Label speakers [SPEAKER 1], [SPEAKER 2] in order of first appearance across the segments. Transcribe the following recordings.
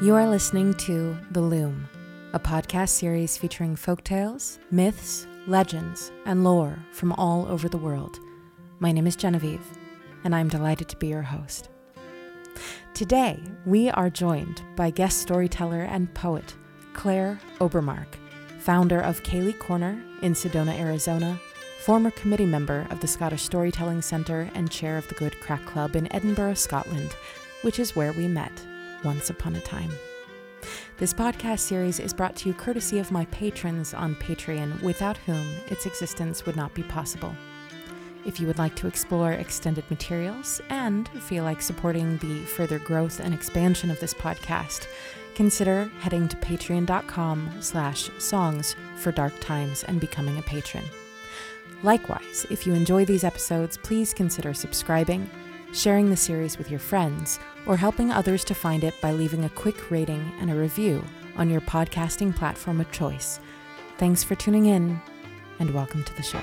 [SPEAKER 1] You are listening to The Loom, a podcast series featuring folktales, myths, legends, and lore from all over the world. My name is Genevieve, and I'm delighted to be your host. Today, we are joined by guest storyteller and poet Claire Obermarck, founder of Ceilidh Corner in Sedona, Arizona, former committee member of the Scottish Storytelling Centre, and chair of the Guid Craic Club in Edinburgh, Scotland, which is where we met once upon a time. This podcast series is brought to you courtesy of my patrons on Patreon, without whom its existence would not be possible. If you would like to explore extended materials and feel like supporting the further growth and expansion of this podcast, consider heading to patreon.com slash songs for dark times and becoming a patron. Likewise, if you enjoy these episodes, please consider subscribing, sharing the series with your friends, or helping others to find it by leaving a quick rating and a review on your podcasting platform of choice. Thanks for tuning in, and welcome to the show.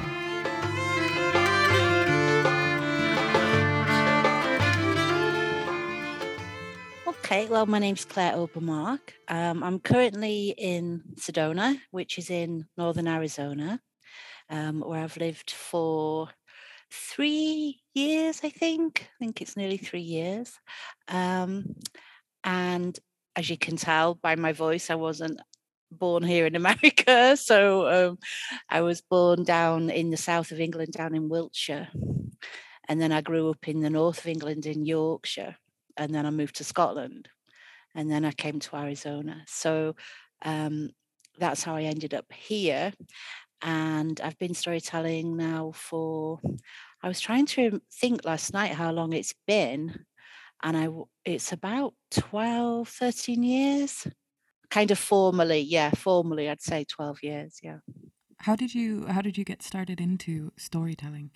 [SPEAKER 2] Okay, well, my name's Claire Obermarck. Um, I'm currently in Sedona, which is in northern Arizona, um, where I've lived for three years, I think. I think it's nearly three years. Um, and as you can tell by my voice, I wasn't born here in America. So um, I was born down in the south of England, down in Wiltshire. And then I grew up in the north of England in Yorkshire. And then I moved to Scotland. And then I came to Arizona. So um, that's how I ended up here. And I've been storytelling now for, I was trying to think last night how long it's been. And I, it's about 12, 13 years. Kind of formally, yeah, formally, I'd say 12 years, yeah.
[SPEAKER 1] How did you how did you get started into storytelling?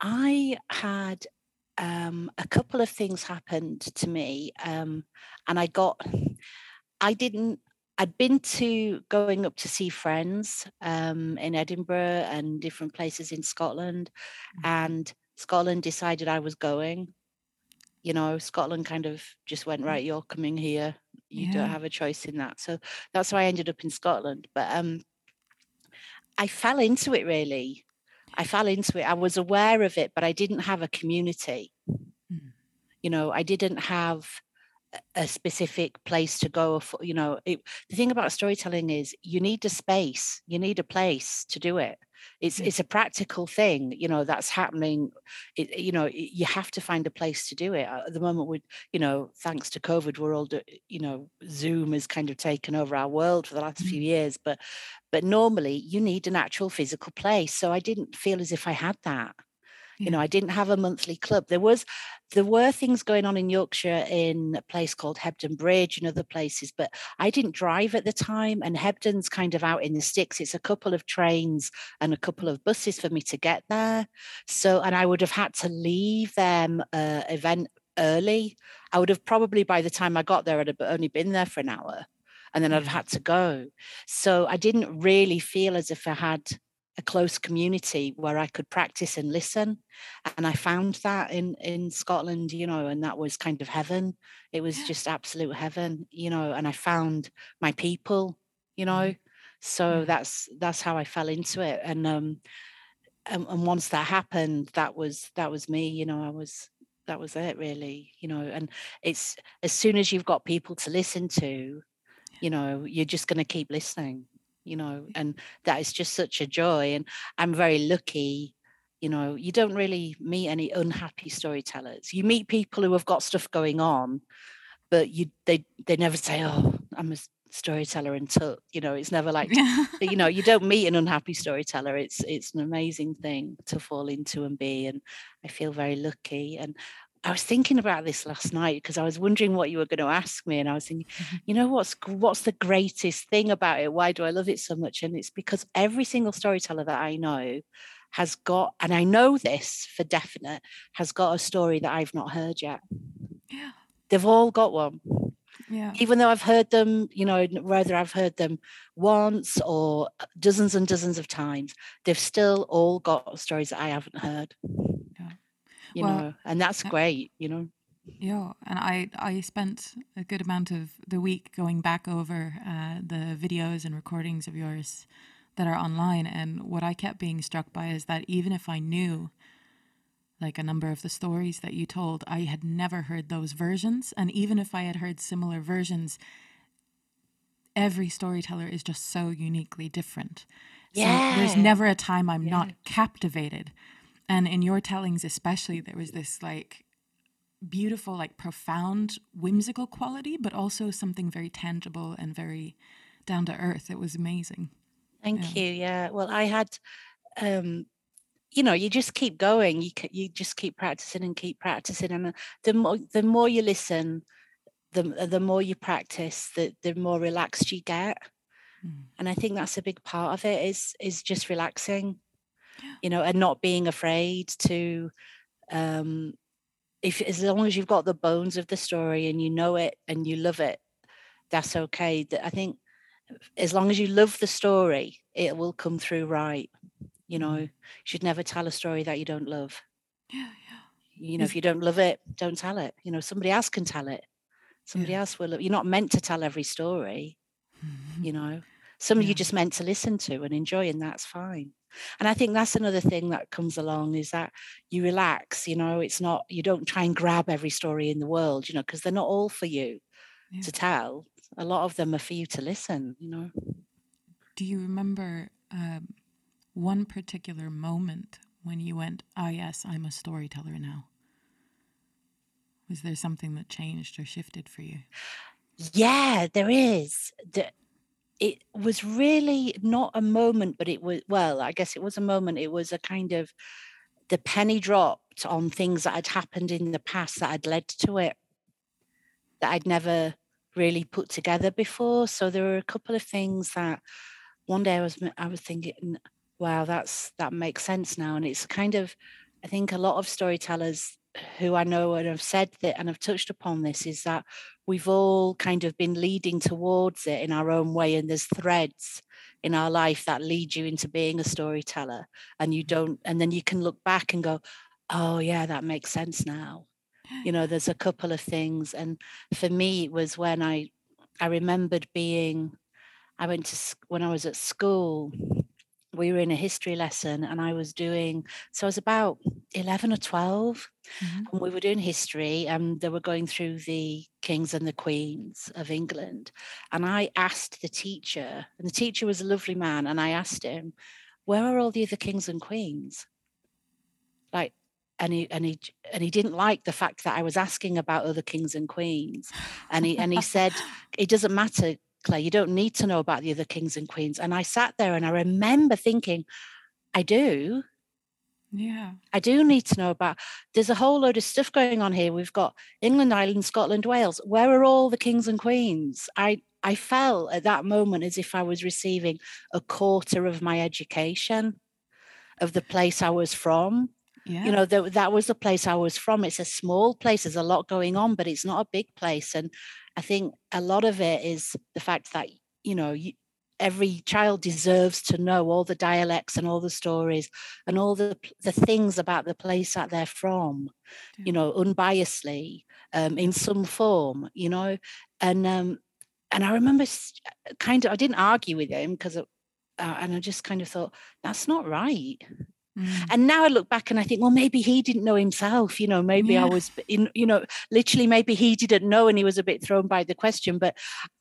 [SPEAKER 2] I had um, a couple of things happened to me, um, and I got. I didn't. I'd been to going up to see friends um, in Edinburgh and different places in Scotland, mm-hmm. and Scotland decided I was going. You know, Scotland kind of just went mm. right. You're coming here. You yeah. don't have a choice in that. So that's why I ended up in Scotland. But um, I fell into it really. I fell into it. I was aware of it, but I didn't have a community. Mm. You know, I didn't have a specific place to go for, you know it, the thing about storytelling is you need a space you need a place to do it. It's it's a practical thing you know that's happening it, you know you have to find a place to do it. At the moment with you know thanks to covid we're all do, you know zoom has kind of taken over our world for the last mm. few years but but normally you need an actual physical place so i didn't feel as if i had that you know i didn't have a monthly club. There was there were things going on in yorkshire in a place called hebden bridge and other places but i didn't drive at the time and hebden's kind of out in the sticks. It's a couple of trains and a couple of buses for me to get there. So and i would have had to leave them uh, event early. I would have probably by the time i got there i'd have only been there for an hour and then i'd have had to go. So i didn't really feel as if i had a close community where I could practice and listen. And I found that in in Scotland, you know, and that was kind of heaven. It was just absolute heaven, you know, and I found my people, you know. Mm-hmm. So that's that's how I fell into it. And um and, and once that happened, that was that was me, you know, I was that was it really, you know, and it's as soon as you've got people to listen to, you know, you're just going to keep listening you know, and that is just such a joy. And I'm very lucky, you know, you don't really meet any unhappy storytellers. You meet people who have got stuff going on, but you they they never say, Oh, I'm a storyteller until you know it's never like you know you don't meet an unhappy storyteller it's it's an amazing thing to fall into and be and i feel very lucky and I was thinking about this last night because I was wondering what you were going to ask me, and I was thinking, mm-hmm. you know, what's what's the greatest thing about it? Why do I love it so much? And it's because every single storyteller that I know has got, and I know this for definite, has got a story that I've not heard yet.
[SPEAKER 1] Yeah,
[SPEAKER 2] they've all got one.
[SPEAKER 1] Yeah.
[SPEAKER 2] Even though I've heard them, you know, whether I've heard them once or dozens and dozens of times, they've still all got stories that I haven't heard you well, know and that's great you know
[SPEAKER 1] Yeah, and I I spent a good amount of the week going back over uh, the videos and recordings of yours that are online, and what I kept being struck by is that even if I knew like a number of the stories that you told, I had never heard those versions, and even if I had heard similar versions, every storyteller is just so uniquely different.
[SPEAKER 2] Yeah.
[SPEAKER 1] So there's never a time I'm yeah. not captivated. And in your tellings, especially, there was this like beautiful, like profound, whimsical quality, but also something very tangible and very down to earth. It was amazing.
[SPEAKER 2] Thank yeah. you. Yeah. Well, I had, um, you know, you just keep going. You you just keep practicing and keep practicing, and the more the more you listen, the the more you practice, the the more relaxed you get. Mm. And I think that's a big part of it is is just relaxing. You know, and not being afraid to um if as long as you've got the bones of the story and you know it and you love it, that's okay. I think as long as you love the story, it will come through right. You know, mm. you should never tell a story that you don't love.
[SPEAKER 1] Yeah, yeah.
[SPEAKER 2] You know, if you don't love it, don't tell it. You know, somebody else can tell it. Somebody yeah. else will. You're not meant to tell every story. Mm-hmm. You know, some yeah. you just meant to listen to and enjoy, and that's fine and i think that's another thing that comes along is that you relax you know it's not you don't try and grab every story in the world you know because they're not all for you yeah. to tell. A lot of them are for you to listen you know?
[SPEAKER 1] Do you remember um, one particular moment when you went ah oh, yes i'm a storyteller now. Was there something that changed or shifted for you?
[SPEAKER 2] Yeah there is it was really not a moment, but it was, well, I guess it was a moment. It was a kind of the penny dropped on things that had happened in the past that had led to it that I'd never really put together before. So there were a couple of things that one day I was I was thinking, wow, that's that makes sense now. And it's kind of, I think a lot of storytellers who I know and have said that and have touched upon this is that we've all kind of been leading towards it in our own way and there's threads in our life that lead you into being a storyteller and you mm-hmm. don't and then you can look back and go oh yeah that makes sense now. You know there's a couple of things and for me it was when i i remembered being i went to when i was at school we were in a history lesson and I was doing, so I was about 11 or 12, mm-hmm. and we were doing history and they were going through the kings and the queens of England. And I asked the teacher, and the teacher was a lovely man, and I asked him, Where are all the other kings and queens? Like, and he and he and he didn't like the fact that I was asking about other kings and queens, and he and he said it doesn't matter Claire, you don't need to know about the other kings and queens. And I sat there and I remember thinking, I do.
[SPEAKER 1] Yeah.
[SPEAKER 2] I do need to know about there's a whole load of stuff going on here. We've got England, Ireland, Scotland, Wales. Where are all the kings and queens? I I felt at that moment as if I was receiving a quarter of my education of the place I was from. Yeah. You know, that, that was the place I was from. It's a small place. There's a lot going on, but it's not a big place. And I think a lot of it is the fact that, you know, you, every child deserves to know all the dialects and all the stories and all the the things about the place that they're from yeah. you know unbiasedly um, in some form you know and um, and i remember kind of i didn't argue with him because uh, and i just kind of thought that's not right Mm. And now I look back and I think, well, maybe he didn't know himself. You know, maybe yeah. I was, in, you know, literally, maybe he didn't know and he was a bit thrown by the question. But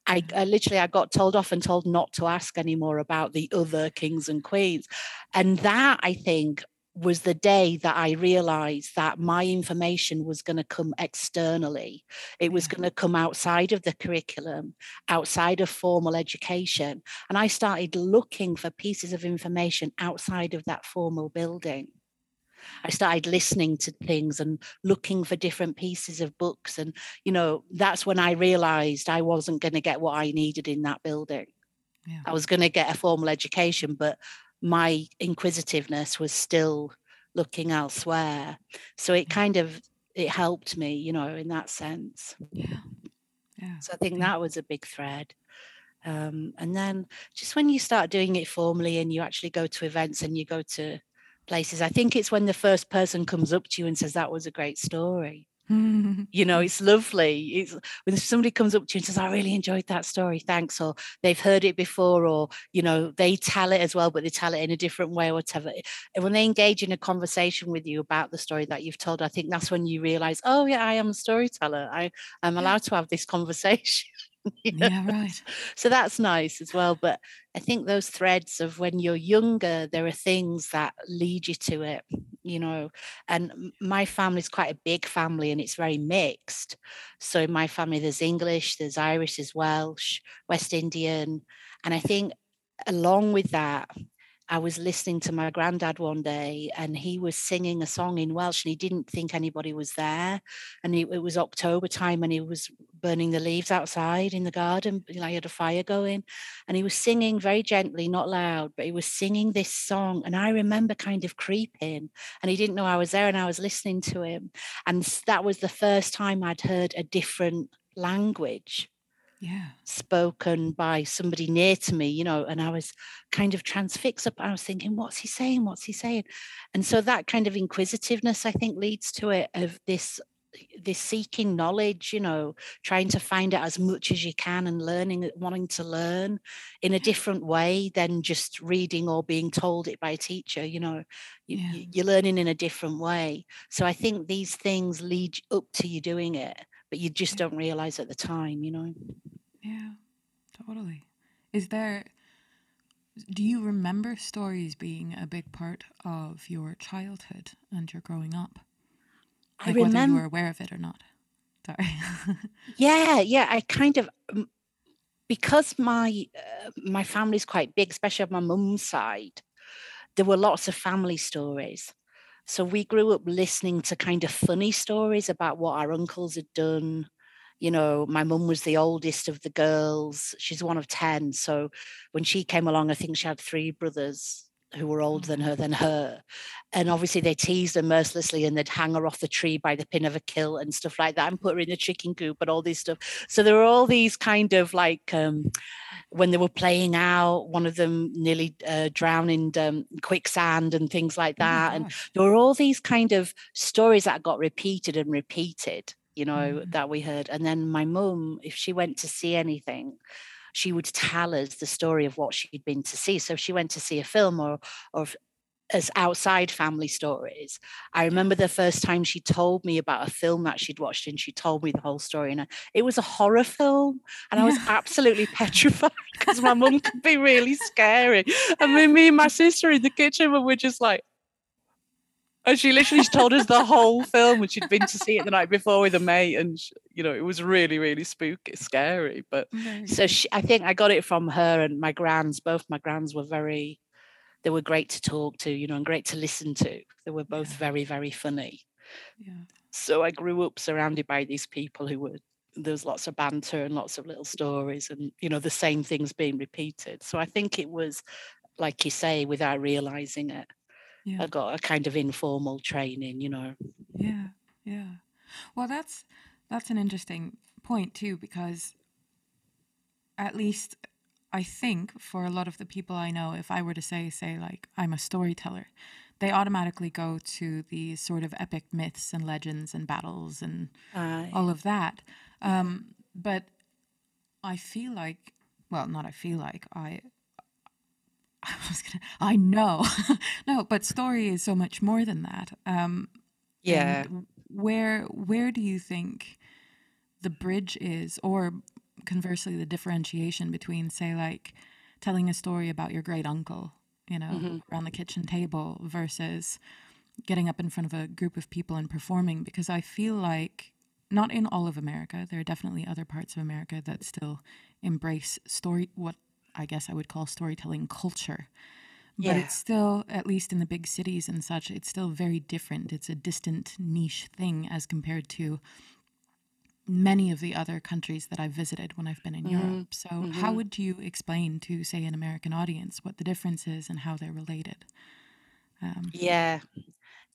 [SPEAKER 2] I, I literally, I got told off and told not to ask anymore about the other kings and queens. And that, I think, was the day that I realized that my information was going to come externally. It was going to come outside of the curriculum, outside of formal education. And I started looking for pieces of information outside of that formal building. I started listening to things and looking for different pieces of books. And, you know, that's when I realized I wasn't going to get what I needed in that building. Yeah. I was going to get a formal education, but my inquisitiveness was still looking elsewhere. So it kind of it helped me, you know, in that sense.
[SPEAKER 1] Yeah. Yeah.
[SPEAKER 2] So I think that was a big thread. Um, and then just when you start doing it formally and you actually go to events and you go to places, I think it's when the first person comes up to you and says that was a great story. you know it's lovely. It's when somebody comes up to you and says i really enjoyed that story thanks or they've heard it before or you know they tell it as well but they tell it in a different way or whatever. And when they engage in a conversation with you about the story that you've told i think that's when you realize oh yeah i am a storyteller. I i'm allowed to have this conversation
[SPEAKER 1] yeah, right.
[SPEAKER 2] So that's nice as well. But I think those threads of when you're younger, there are things that lead you to it, you know. And my family is quite a big family and it's very mixed. So in my family, there's English, there's Irish, there's Welsh, West Indian. And I think along with that, I was listening to my granddad one day and he was singing a song in Welsh and he didn't think anybody was there. And he, it was October time and he was burning the leaves outside in the garden. You know, he had a fire going and he was singing very gently, not loud, but he was singing this song. And I remember kind of creeping and he didn't know I was there and I was listening to him. And that was the first time I'd heard a different language
[SPEAKER 1] yeah.
[SPEAKER 2] spoken by somebody near to me you know and i was kind of transfixed up. I was thinking what's he saying? What's he saying? And so that kind of inquisitiveness i think leads to it of this this seeking knowledge you know trying to find it as much as you can and learning uh, wanting to learn in a different way than just reading or being told it by a teacher you know? You, are learning in a different way. So i think these things lead up to you doing it but you just don't realize at the time, you know?
[SPEAKER 1] Yeah, totally. Is there, do you remember stories being a big part of your childhood and your growing up? Like I remember, whether you were aware of it or not. Sorry.
[SPEAKER 2] yeah, yeah. I kind of, because my uh, my family's quite big, especially on my mum's side, there were lots of family stories. So we grew up listening to kind of funny stories about what our uncles had done. You know, my mum was the oldest of the girls. She's one of 10. So when she came along, I think she had three brothers who were older than her than her. And obviously they teased her mercilessly and they'd hang her off the tree by the pin of a kilt and stuff like that and put her in the chicken coop and all this stuff. So there were all these kind of like um, when they were playing out, one of them nearly uh, drowned in um, quicksand and things like oh that. Oh and there were all these kind of stories that got repeated and repeated, you know, mm. that we heard. And then my mum, if she went to see anything, she would tell us the story of what she'd been to see. So if she went to see a film or or as outside family stories. I remember the first time she told me about a film that she'd watched and she told me the whole story. And it was a horror film. And I was absolutely petrified because my mum could be really scary. And then me and my sister in the kitchen were just like, and she literally told us the whole film and she'd been to see it the night before with a mate and she, you know it was really really spooky scary but so she, i think i got it from her and my grands both my grands were very they were great to talk to, you know, and great to listen to. They were both yeah. very, very funny. Yeah. So I grew up surrounded by these people who were there was lots of banter and lots of little stories and you know the same things being repeated. So I think it was like you say, without realizing it. Yeah. I got a kind of informal training, you know.
[SPEAKER 1] Yeah, yeah. Well that's that's an interesting point too, because at least I think for a lot of the people I know, if I were to say, say, like, I'm a storyteller, they automatically go to these sort of epic myths and legends and battles and uh, all of that. Um, but I feel like, well, not I feel like, I. I was gonna. I know, no, but story is so much more than that. Um,
[SPEAKER 2] yeah.
[SPEAKER 1] Where where do you think the bridge is, or conversely the differentiation between say like telling a story about your great uncle you know mm-hmm. around the kitchen table versus getting up in front of a group of people and performing because i feel like not in all of america there are definitely other parts of america that still embrace story what i guess i would call storytelling culture but yeah. it's still at least in the big cities and such it's still very different it's a distant niche thing as compared to many of the other countries that I've visited when I've been in mm-hmm. Europe. So, mm-hmm. how would you explain to, say, an American audience what the difference is and how they're related?
[SPEAKER 2] Um, yeah,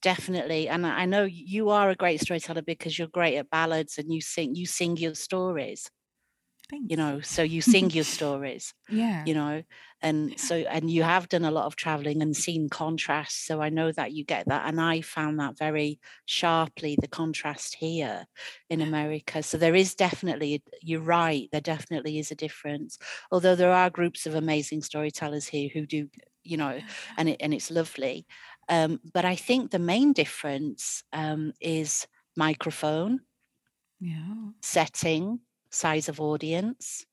[SPEAKER 2] definitely. And I know you are a great storyteller because you're great at ballads and you sing you sing your stories.
[SPEAKER 1] Thanks.
[SPEAKER 2] you know so you sing your stories
[SPEAKER 1] yeah.
[SPEAKER 2] you know and so and you have done a lot of traveling and seen contrast so i know that you get that and i found that very sharply the contrast here in america so there is definitely you're right there definitely is a difference although there are groups of amazing storytellers here who do you know and it, and it's lovely um, but i think the main difference um, is microphone
[SPEAKER 1] Yeah.
[SPEAKER 2] setting size of audience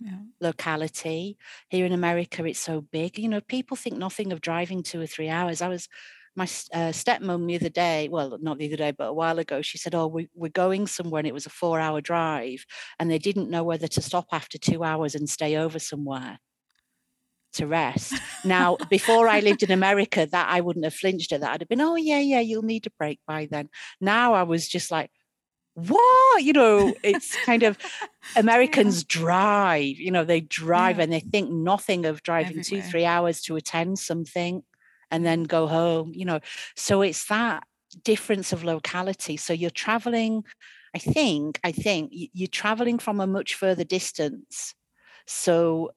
[SPEAKER 1] Yeah.
[SPEAKER 2] locality. Here in America, it's so big. You know, people think nothing of driving two or three hours. I was my uh, stepmom the other day, well, not the other day, but a while ago, she said, Oh, we, we're going somewhere and it was a four hour drive. And they didn't know whether to stop after two hours and stay over somewhere to rest. Now, before I lived in America, that I wouldn't have flinched at that. I'd have been, Oh, yeah, yeah, you'll need a break by then. Now I was just like, what? You know it's kind of americans drive you know they drive
[SPEAKER 1] Yeah.
[SPEAKER 2] and they think nothing of driving two three hours to attend something and then go home you know. So it's that difference of locality. So you're traveling i think i think you're traveling from a much further distance. So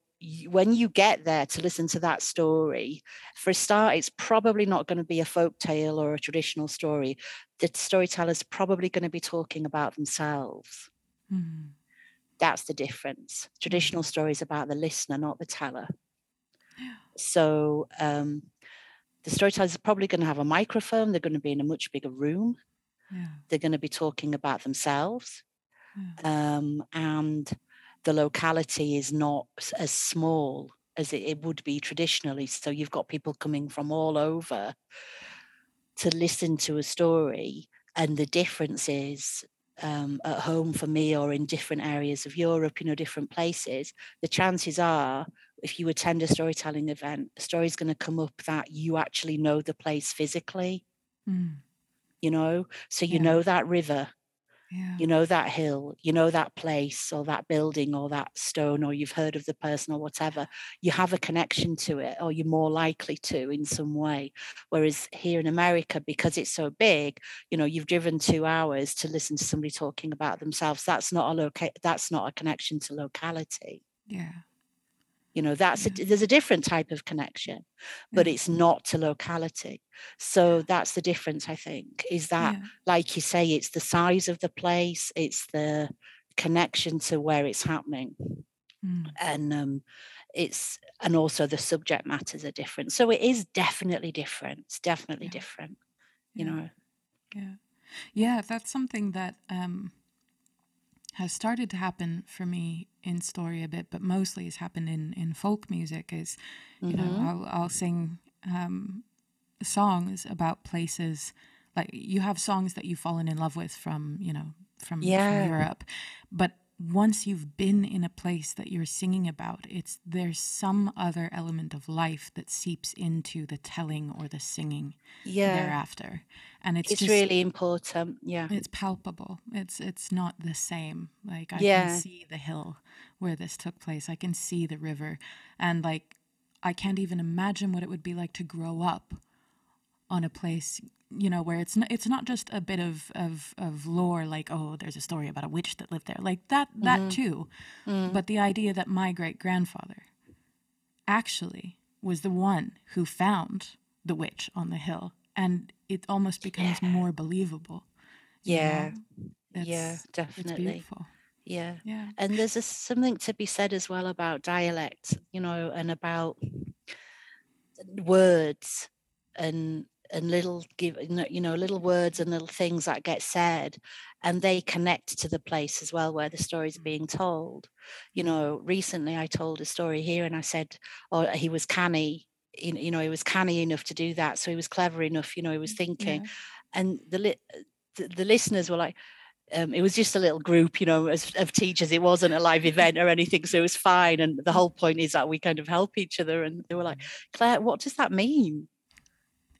[SPEAKER 2] when you get there to listen to that story for a start it's probably not going to be a folk tale or a traditional story the storyteller's probably going to be talking about themselves
[SPEAKER 1] Mhm.
[SPEAKER 2] that's the difference traditional stories about the listener not the teller
[SPEAKER 1] Yeah.
[SPEAKER 2] so um, the storyteller's are probably going to have a microphone they're going to be in a much bigger room
[SPEAKER 1] Yeah.
[SPEAKER 2] they're going to be talking about themselves
[SPEAKER 1] Yeah.
[SPEAKER 2] um, and the locality is not as small as it, it would be traditionally. So you've got people coming from all over to listen to a story. And the difference is um, at home for me or in different areas of europe you know different places the chances are if you attend a storytelling event a story's going to come up that you actually know the place physically.
[SPEAKER 1] Mm.
[SPEAKER 2] you know? So you
[SPEAKER 1] Yeah.
[SPEAKER 2] know that river
[SPEAKER 1] Yeah.
[SPEAKER 2] you know that hill you know that place or that building or that stone or you've heard of the person or whatever you have a connection to it or you're more likely to in some way whereas here in america because it's so big you know you've driven two hours to listen to somebody talking about themselves that's not a loca- that's not a connection to locality
[SPEAKER 1] Yeah.
[SPEAKER 2] You know that's a, there's a different type of connection but it's not to locality so that's the difference i think is that
[SPEAKER 1] Yeah.
[SPEAKER 2] like you say, it's the size of the place, it's the connection to where it's happening,
[SPEAKER 1] Mm.
[SPEAKER 2] and um, it's and also the subject matters are different. So it is definitely different. It's definitely
[SPEAKER 1] Yeah.
[SPEAKER 2] different. You
[SPEAKER 1] Yeah.
[SPEAKER 2] know.
[SPEAKER 1] Yeah. Yeah, that's something that um, has started to happen for me in story a bit, but mostly has happened in, in folk music. Is you know
[SPEAKER 2] Mhm.
[SPEAKER 1] I'll, I'll sing um, songs about places like you have songs that you've fallen in love with from you know from,
[SPEAKER 2] Yeah.
[SPEAKER 1] from Europe, but once you've been in a place that you're singing about, it's there's some other element of life that seeps into the telling or the singing
[SPEAKER 2] Yeah,
[SPEAKER 1] thereafter, and it's,
[SPEAKER 2] it's
[SPEAKER 1] just
[SPEAKER 2] really important. Yeah,
[SPEAKER 1] it's palpable. It's it's not the same. Like I
[SPEAKER 2] Yeah.
[SPEAKER 1] can see the hill where this took place. I can see the river, and like I can't even imagine what it would be like to grow up on a place you know where it's not, it's not just a bit of, of of lore like oh there's a story about a witch that lived there like that that
[SPEAKER 2] Mhm.
[SPEAKER 1] too
[SPEAKER 2] Mm.
[SPEAKER 1] but the idea that my great grandfather actually was the one who found the witch on the hill and it almost becomes
[SPEAKER 2] Yeah.
[SPEAKER 1] more believable you
[SPEAKER 2] Yeah.
[SPEAKER 1] know?
[SPEAKER 2] yeah, definitely.
[SPEAKER 1] beautiful
[SPEAKER 2] Yeah.
[SPEAKER 1] yeah
[SPEAKER 2] And there's a, something to be said as well about dialect, you know, and about words and and little give you know- little words and little things that get said and they connect to the place as well where the story's mm. being told you mm. know recently i told a story here and i said oh he was canny you you know he was canny enough to do that so he was clever enough you know he was mm, thinking
[SPEAKER 1] yeah
[SPEAKER 2] and the li- the, the listeners were like um, it was just a little group, you know, as, of teachers. It wasn't a live event or anything, so it was fine. And the whole point is that we kind of help each other. And they were like, "Claire, what does that mean?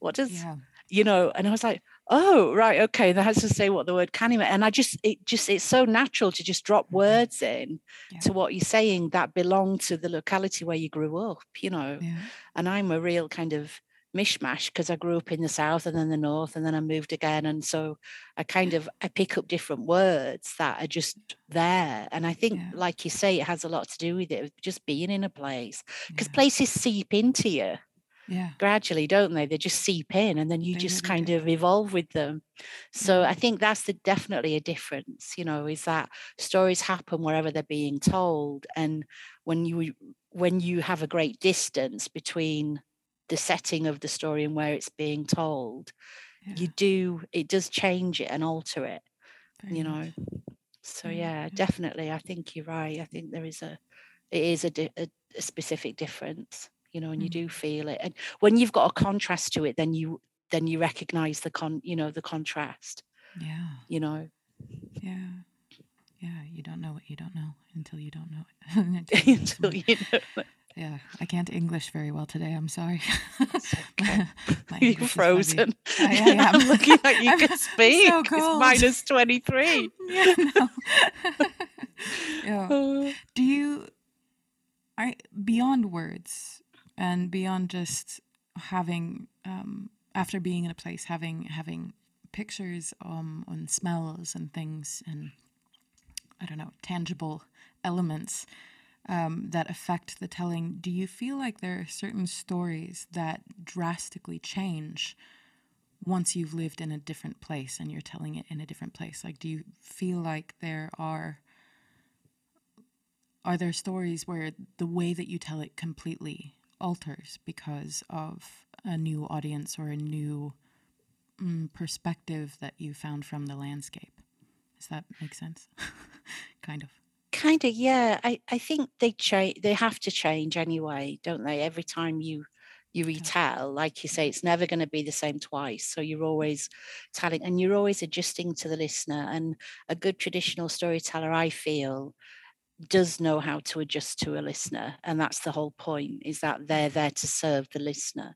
[SPEAKER 2] What does
[SPEAKER 1] yeah
[SPEAKER 2] you know?" And I was like, "Oh, right, okay." That has to say what the word canny meant. And I just, it just, it's so natural to just drop
[SPEAKER 1] Mhm.
[SPEAKER 2] words in
[SPEAKER 1] Yeah.
[SPEAKER 2] to what you're saying that belong to the locality where you grew up, you know
[SPEAKER 1] yeah
[SPEAKER 2] and I'm a real kind of mishmash because I grew up in the south and then the north and then I moved again and so I kind of I pick up different words that are just there and I think
[SPEAKER 1] Yeah.
[SPEAKER 2] like you say it has a lot to do with it just being in a place because
[SPEAKER 1] Yeah.
[SPEAKER 2] places seep into you
[SPEAKER 1] Yeah.
[SPEAKER 2] gradually don't they they just seep in and then you
[SPEAKER 1] They
[SPEAKER 2] just
[SPEAKER 1] really
[SPEAKER 2] kind
[SPEAKER 1] do.
[SPEAKER 2] of evolve with them so. I mm-hmm. think that's the definitely a difference you know is that stories happen wherever they're being told and when you when you have a great distance between the setting of the story and where it's being told
[SPEAKER 1] Yeah.
[SPEAKER 2] you do it does change it and alter it
[SPEAKER 1] Very
[SPEAKER 2] you
[SPEAKER 1] much.
[SPEAKER 2] know so
[SPEAKER 1] Yeah,
[SPEAKER 2] yeah definitely i think you're right i think there is a it is a, di- a, a specific difference you know and you
[SPEAKER 1] Mm.
[SPEAKER 2] do feel it and when you've got a contrast to it then you then you recognize the con you know the contrast
[SPEAKER 1] Yeah.
[SPEAKER 2] you know
[SPEAKER 1] Yeah. Yeah. You don't know what you don't know until you don't know it. Until you know.
[SPEAKER 2] know
[SPEAKER 1] yeah. I can't English very well today. I'm sorry.
[SPEAKER 2] Okay. You're
[SPEAKER 1] English is heavy.
[SPEAKER 2] frozen
[SPEAKER 1] I, am.
[SPEAKER 2] i'm looking like you can speak
[SPEAKER 1] so
[SPEAKER 2] it's minus 23
[SPEAKER 1] yeah, no. yeah.
[SPEAKER 2] Oh.
[SPEAKER 1] Do you, I beyond words and beyond just having, um, after being in a place, having having pictures um, on smells and things and I don't know tangible elements um, that affect the telling. Do you feel like there are certain stories that drastically change? once you've lived in a different place and you're telling it in a different place like do you feel like there are are there stories where the way that you tell it completely alters because of a new audience or a new mm, perspective that you found from the landscape. Does that make sense? Kind of.
[SPEAKER 2] Kind of yeah. I i think they change they have to change anyway don't they? Every time you you retell like you say it's never going to be the same twice. So you're always telling and you're always adjusting to the listener. And a good traditional storyteller i feel does know how to adjust to a listener and that's the whole point is that they're there to serve the listener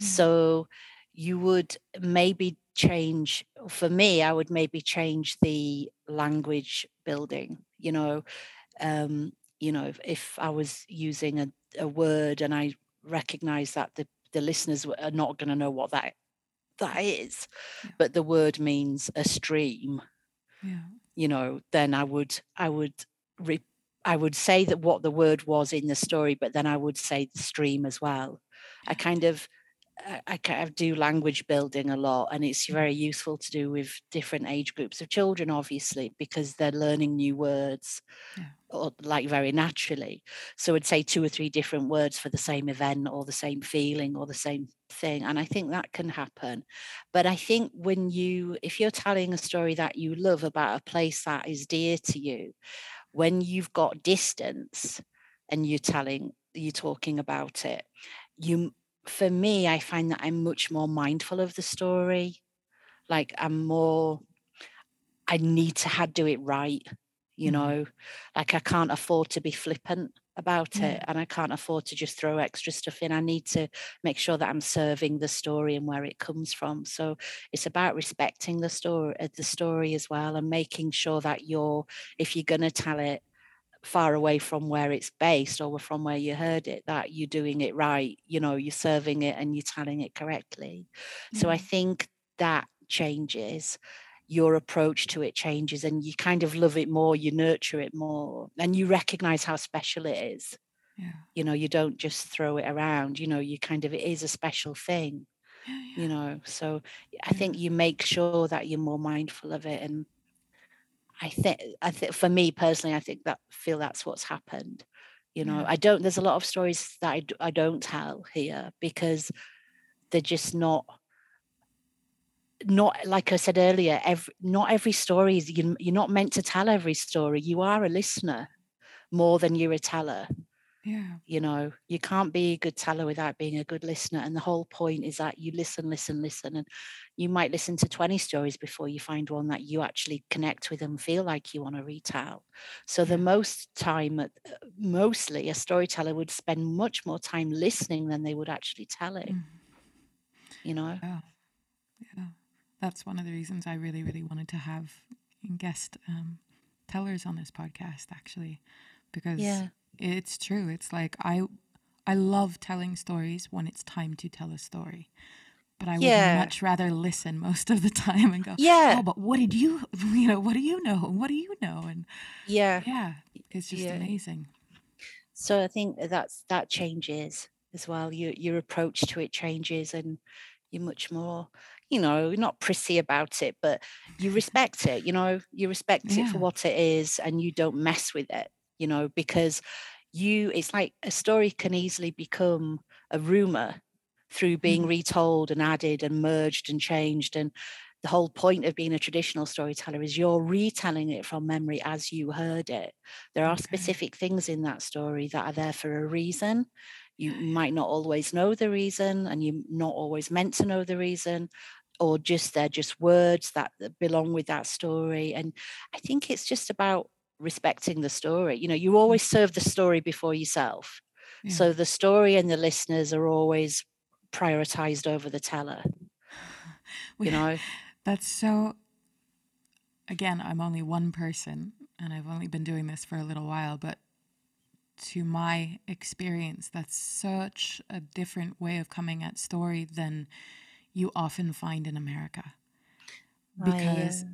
[SPEAKER 1] Mm.
[SPEAKER 2] so you would maybe change for me i would maybe change the language building you know um you know if, if i was using a, a word and i recognize that the the listeners are not going to know what that that is
[SPEAKER 1] Yeah.
[SPEAKER 2] but the word means a stream
[SPEAKER 1] yeah
[SPEAKER 2] you know then i would i would re- i would say that what the word was in the story but then i would say the stream as well i kind of I- I kind of do language building a lot, and it's
[SPEAKER 1] Mm.
[SPEAKER 2] very useful to do with different age groups of children, obviously, because they're learning new words,
[SPEAKER 1] Yeah.
[SPEAKER 2] or like very naturally. So I'd say two or three different words for the same event, or the same feeling, or the same thing, and I think that can happen. But I think when you, if you're telling a story that you love about a place that is dear to you, when you've got distance and you're telling, you're talking about it, you for me, I find that I'm much more mindful of the story. Like I'm more, I need to do it right, you
[SPEAKER 1] Mhm.
[SPEAKER 2] know, like I can't afford to be flippant about
[SPEAKER 1] Yeah.
[SPEAKER 2] it and I can't afford to just throw extra stuff in. I need to make sure that I'm serving the story and where it comes from. So it's about respecting the story, uh, the story as well, and making sure that you're, if you're going to tell it, far away from where it's based or from where you heard it that you're doing it right you know you're serving it and you're telling it correctly so i think that changes your approach to it changes and you kind of love it more you nurture it more and you recognize how special it is.
[SPEAKER 1] Yeah.
[SPEAKER 2] You know you don't just throw it around you know you kind of it is a special thing
[SPEAKER 1] yeah, yeah.
[SPEAKER 2] you know so i think you make sure that you're more mindful of it and i think i think for me personally i think that feel that's what's happened you know. I don't there's a lot of stories that I don't tell here because they're just not not like i said earlier every not every story is you, you're not meant to tell every story. You are a listener more than you're a teller.
[SPEAKER 1] Yeah.
[SPEAKER 2] You know you can't be a good teller without being a good listener and the whole point is that you listen listen listen and you might listen to 20 stories before you find one that you actually connect with and feel like you want to retell. So the most time uh, mostly a storyteller would spend much more time listening than they would actually telling.
[SPEAKER 1] Mhm.
[SPEAKER 2] you know?
[SPEAKER 1] Yeah, yeah. That's one of the reasons I really, really wanted to have guest um, tellers on this podcast, actually, because
[SPEAKER 2] yeah
[SPEAKER 1] it's true. It's like I, I love telling stories when it's time to tell a story. But I
[SPEAKER 2] Yeah.
[SPEAKER 1] would much rather listen most of the time and go,
[SPEAKER 2] Yeah.
[SPEAKER 1] oh, but what did you, you know, what do you know? What do you know? And
[SPEAKER 2] Yeah.
[SPEAKER 1] yeah, it's just
[SPEAKER 2] Yeah.
[SPEAKER 1] amazing.
[SPEAKER 2] So I think that that's that changes as well. Your your approach to it changes, and you're much more, you know, not prissy about it, but you respect it. You know, you respect it for what it is, and you don't mess with it. You know, because you, it's like a story can easily become a rumor through being
[SPEAKER 1] Mhm.
[SPEAKER 2] retold and added and merged and changed and the whole point of being a traditional storyteller is you're retelling it from memory as you heard it there are
[SPEAKER 1] Okay.
[SPEAKER 2] specific things in that story that are there for a reason you
[SPEAKER 1] Yeah, yeah.
[SPEAKER 2] might not always know the reason and you're not always meant to know the reason or just they're just words that, that belong with that story and i think it's just about respecting the story you know you mm. always serve the story before yourself
[SPEAKER 1] Yeah.
[SPEAKER 2] so the story and the listeners are always prioritized over the teller
[SPEAKER 1] We-
[SPEAKER 2] you know
[SPEAKER 1] That's so. Again, I'm only one person and I've only been doing this for a little while, but to my experience, that's such a different way of coming at story than you often find in America. Because,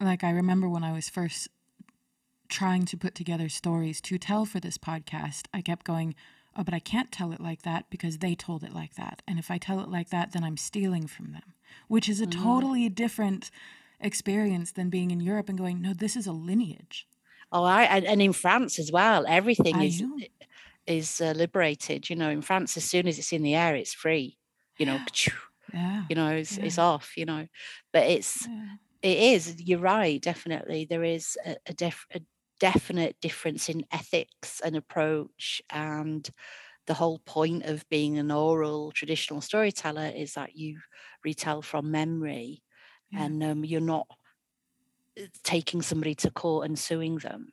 [SPEAKER 1] like, I remember when I was first trying to put together stories to tell for this podcast, I kept going, Oh, but I can't tell it like that because they told it like that. And if I tell it like that, then I'm stealing from them, which is a
[SPEAKER 2] Mm.
[SPEAKER 1] totally different experience than being in Europe and going, No, this is a lineage.
[SPEAKER 2] oh i and, and in france as well everything
[SPEAKER 1] I
[SPEAKER 2] is
[SPEAKER 1] know.
[SPEAKER 2] is uh, liberated you know in france as soon as it's in the air it's free you know
[SPEAKER 1] Yeah.
[SPEAKER 2] you know it's, it's
[SPEAKER 1] Yeah.
[SPEAKER 2] off you know but it's
[SPEAKER 1] yeah.
[SPEAKER 2] it is you're right definitely there is a, a, def, a definite difference in ethics and approach and the whole point of being an oral traditional storyteller is that you retell from memory
[SPEAKER 1] Yeah.
[SPEAKER 2] and um, you're not uh, taking somebody to court and suing them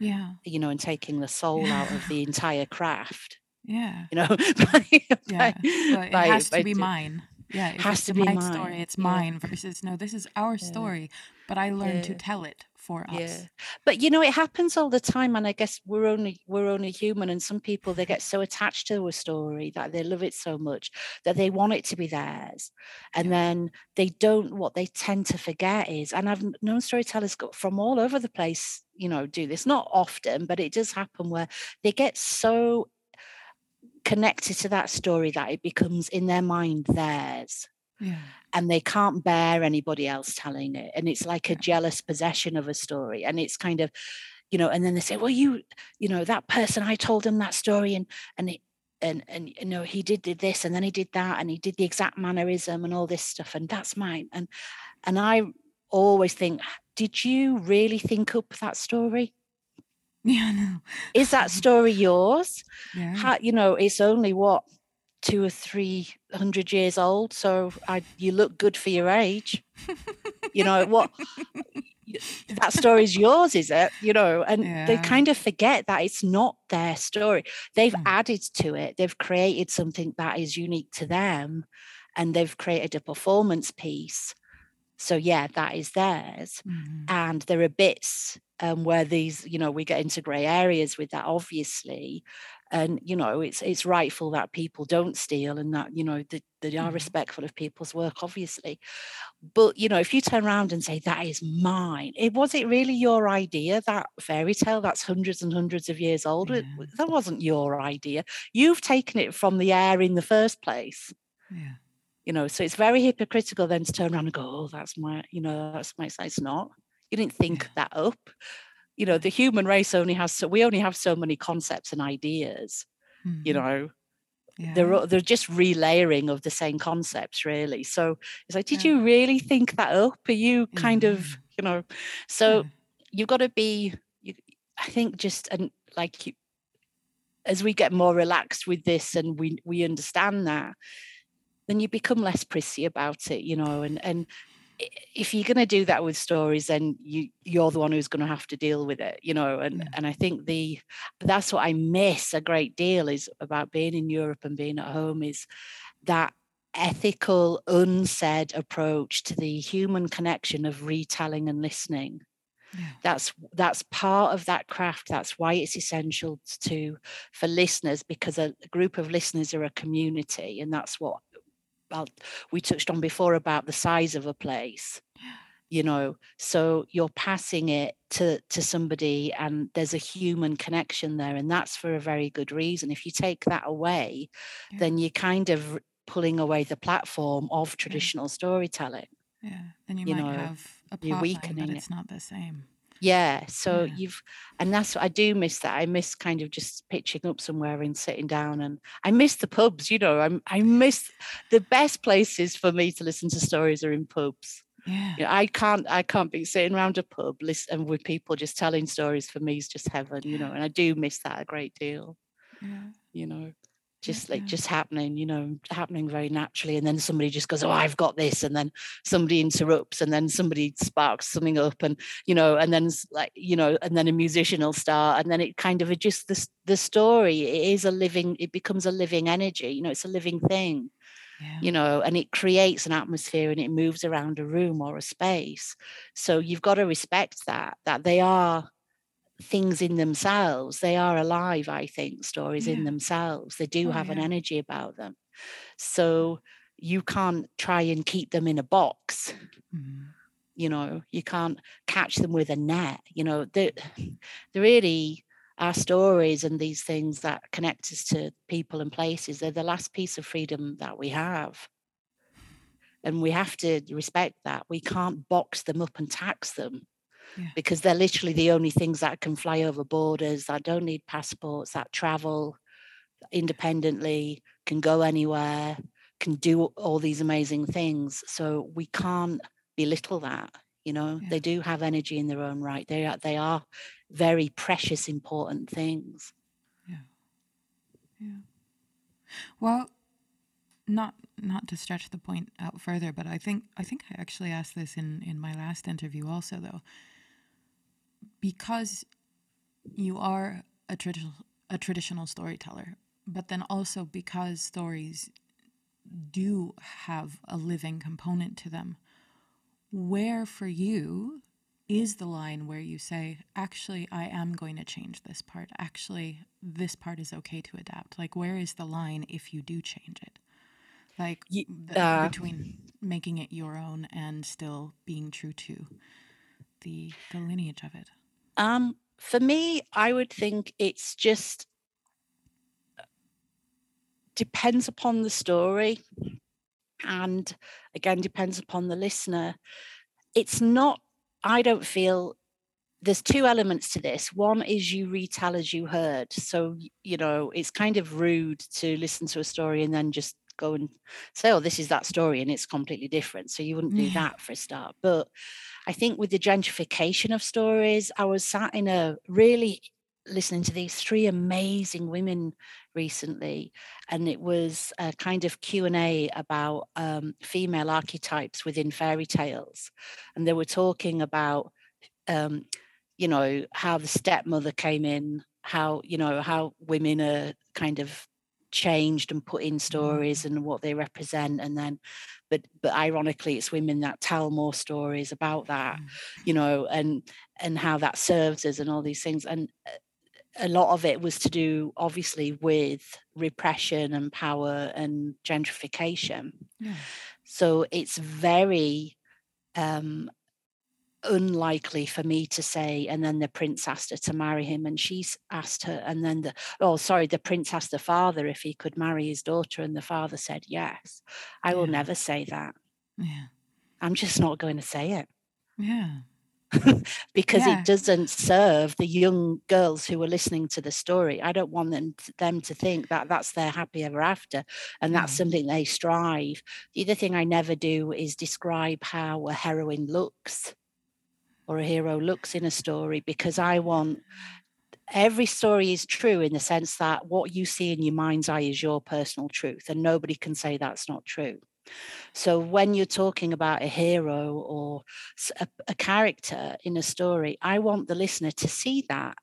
[SPEAKER 1] Yeah.
[SPEAKER 2] you know and taking the soul out of the entire craft
[SPEAKER 1] Yeah.
[SPEAKER 2] you know by,
[SPEAKER 1] Yeah.
[SPEAKER 2] by-
[SPEAKER 1] it
[SPEAKER 2] by-
[SPEAKER 1] has to be mine. Yeah.
[SPEAKER 2] Has to be
[SPEAKER 1] my
[SPEAKER 2] mine,
[SPEAKER 1] story, it's
[SPEAKER 2] yeah.
[SPEAKER 1] mine versus no, this is our
[SPEAKER 2] Yeah.
[SPEAKER 1] story, but I learned to tell it for us.
[SPEAKER 2] yeah but you know it happens all the time and i guess we're only we're only human and some people they get so attached to a story that they love it so much that they want it to be theirs and
[SPEAKER 1] Yeah.
[SPEAKER 2] then they don't what they tend to forget is and i've known storytellers from all over the place you know do this not often but it does happen where they get so connected to that story that it becomes in their mind theirs.
[SPEAKER 1] Yeah.
[SPEAKER 2] and they can't bear anybody else telling it. And it's like a jealous possession of a story. And it's kind of you know and then they say well you you know that person i told him that story and and it and and you know he did, did this and then he did that and he did the exact mannerism and all this stuff and that's mine. And and i always think did you really think up that story
[SPEAKER 1] Yeah. No.
[SPEAKER 2] is that story yours
[SPEAKER 1] Yeah.
[SPEAKER 2] how, you know it's only what two or three hundred years old so I, you look good for your age you know what that story's yours is it you know and they kind of forget that it's not their story they've
[SPEAKER 1] Mm.
[SPEAKER 2] added to it they've created something that is unique to them and they've created a performance piece so yeah that is theirs
[SPEAKER 1] Mhm.
[SPEAKER 2] and there are bits um, where these you know we get into grey areas with that obviously. And you know it's it's rightful that people don't steal and that you know that they are
[SPEAKER 1] Mhm.
[SPEAKER 2] respectful of people's work obviously. But you know if you turn around and say that is mine it was it really your idea that fairy tale that's hundreds and hundreds of years old? It- that wasn't your idea. You've taken it from the air in the first place.
[SPEAKER 1] Yeah.
[SPEAKER 2] you know so it's very hypocritical then to turn around and go oh that's my you know that's my it's not you didn't think that up you know the human race only has so we only have so many concepts and ideas you
[SPEAKER 1] Mhm.
[SPEAKER 2] know
[SPEAKER 1] Yeah.
[SPEAKER 2] they're they're just relayering of the same concepts really so it's like did
[SPEAKER 1] Yeah.
[SPEAKER 2] you really think that up are you kind of you know so
[SPEAKER 1] Yeah.
[SPEAKER 2] you've got to be you, i think just and like you, as we get more relaxed with this and we we understand that then you become less prissy about it you know and and if you're going to do that with stories then you you're the one who's going to have to deal with it you know and
[SPEAKER 1] Yeah.
[SPEAKER 2] and i think the that's what i miss a great deal is about being in europe and being at home is that ethical unsaid approach to the human connection of retelling and listening yeah. that's that's part of that craft that's why it's essential to for listeners because a, a group of listeners are a community and that's what we touched on before about the size of a place you know so you're passing it to to somebody and there's a human connection there and that's for a very good reason if you take that away yeah. then you're kind of pulling away the platform of traditional yeah. storytelling
[SPEAKER 1] yeah then you, you might know, have a plot line, but it's it. not the same
[SPEAKER 2] yeah so yeah. you've and that's what i do miss that i miss kind of just pitching up somewhere and sitting down and i miss the pubs you know i'm i miss the best places for me to listen to stories are in pubs
[SPEAKER 1] yeah.
[SPEAKER 2] You know, I can't I can't be sitting around a pub listen with people just telling stories for me is just heaven, you know, and I do miss that a great deal.
[SPEAKER 1] Yeah.
[SPEAKER 2] You know just like just happening you know happening very naturally and then somebody just goes oh i've got this and then somebody interrupts and then somebody sparks something up and you know and then like you know and then a musician will start and then it kind of just the, the story it is a living it becomes a living energy you know it's a living thing yeah. you know and it creates an atmosphere and it moves around a room or a space so you've got to respect that that they are things in themselves. They are alive, I think, stories yeah. in themselves. They do oh, have yeah. an energy about them. So you can't try and keep them in a box. Mm-hmm. You know, you can't catch them with a net. You know, they they really our stories and these things that connect us to people and places. They're the last piece of freedom that we have. And we have to respect that. We can't box them up and tax them yeah. because they're literally the only things that can fly over borders, that don't need passports, that travel independently, can go anywhere, can do all these amazing things. So we can't belittle that. You know, yeah. they do have energy in their own right. They are they are very precious, important things.
[SPEAKER 1] Yeah. Yeah. Well, not not to stretch the point out further, but I think I think I actually asked this in in my last interview also though because you are a traditional a traditional storyteller, but then also because stories do have a living component to them. Where for you is the line where you say, actually, I am going to change this part. Actually, this part is okay to adapt. Like, where is the line if you do change it? Like, uh, between making it your own and still being true to the, the lineage of it?
[SPEAKER 2] Um, for me, I would think it's just depends upon the story and again depends upon the listener. It's not i don't feel there's two elements to this. One is you retell as you heard. So you know it's kind of rude to listen to a story and then just go and say oh this is that story and it's completely different. So you wouldn't do that for a start. But I think with the gentrification of stories, I was sat in a really listening to these three amazing women recently and it was a kind of q&a about um, female archetypes within fairy tales. And they were talking about um, you know how the stepmother came in how you know how women are kind of changed and put in stories mm. and what they represent and then but but ironically it's women that tell more stories about that mm. you know and and how that serves us and all these things and uh, a lot of it was to do obviously with repression and power and gentrification yeah. so it's very um unlikely for me to say and then the prince asked her to marry him and she's asked her and then the oh sorry the prince asked the father if he could marry his daughter and the father said yes i yeah. will never say that
[SPEAKER 1] yeah
[SPEAKER 2] i'm just not going to say it
[SPEAKER 1] yeah
[SPEAKER 2] because yeah. it doesn't serve the young girls who are listening to the story. I don't want them to, them to think that that's their happy ever after and that's something they strive. The other thing I never do is describe how a heroine looks or a hero looks in a story because I want every story is true in the sense that what you see in your mind's eye is your personal truth and nobody can say that's not true. So when you're talking about a hero or a, a character in a story, I want the listener to see that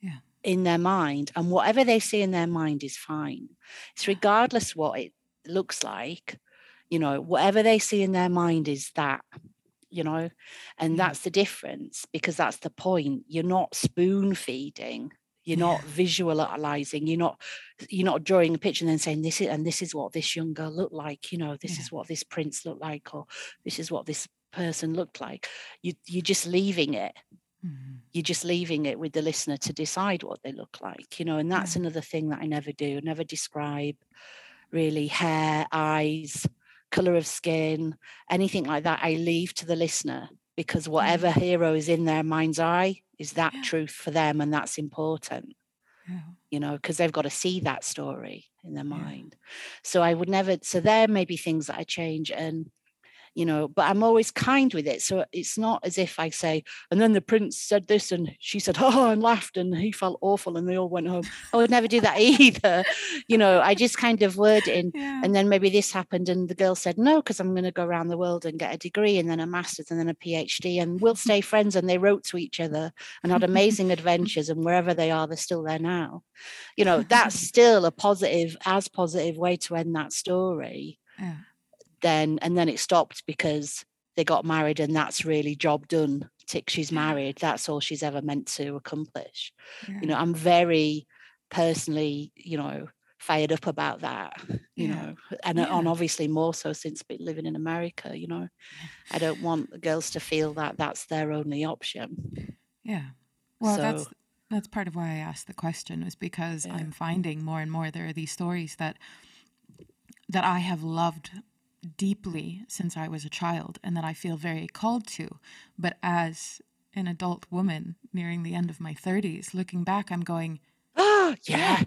[SPEAKER 1] yeah.
[SPEAKER 2] in their mind and whatever they see in their mind is fine. It's regardless what it looks like, you know, whatever they see in their mind is that you know and mm. that's the difference because that's the point you're not spoon feeding you're not visualizing you're not you're not drawing a picture and then saying this is and this is what this young girl looked like you know this yeah. is what this prince looked like or this is what this person looked like you you're just leaving it mm-hmm. you're just leaving it with the listener to decide what they look like you know and that's yeah. another thing that i never do never describe really hair eyes color of skin anything like that i leave to the listener because whatever mm-hmm. hero is in their mind's eye is that yeah. truth for them and that's important yeah. you know because they've got to see that story in their mind so i would never so there may be things that i change and you know, but I'm always kind with it. So it's not as if I say, and then the prince said this and she said, oh, and laughed and he felt awful and they all went home. I would never do that either. You know, I just kind of word in. Yeah. And then maybe this happened and the girl said, no, because I'm going to go around the world and get a degree and then a master's and then a PhD and we'll stay friends. And they wrote to each other and had amazing adventures. And wherever they are, they're still there now. You know, that's still a positive, as positive way to end that story. Yeah then and then it stopped because they got married and that's really job done tick she's married that's all she's ever meant to accomplish. Yeah. you know i'm very personally you know fired up about that you yeah. know and, uh, yeah. and obviously more so since living in america you know. I don't want the girls to feel that that's their only option.
[SPEAKER 1] Yeah. Well so, that's that's part of why i asked the question was because i'm finding more and more there are these stories that that i have loved deeply since I was a child and that I feel very called to. But as an adult woman nearing the end of my 30s, looking back, I'm going,
[SPEAKER 2] Oh, yeah.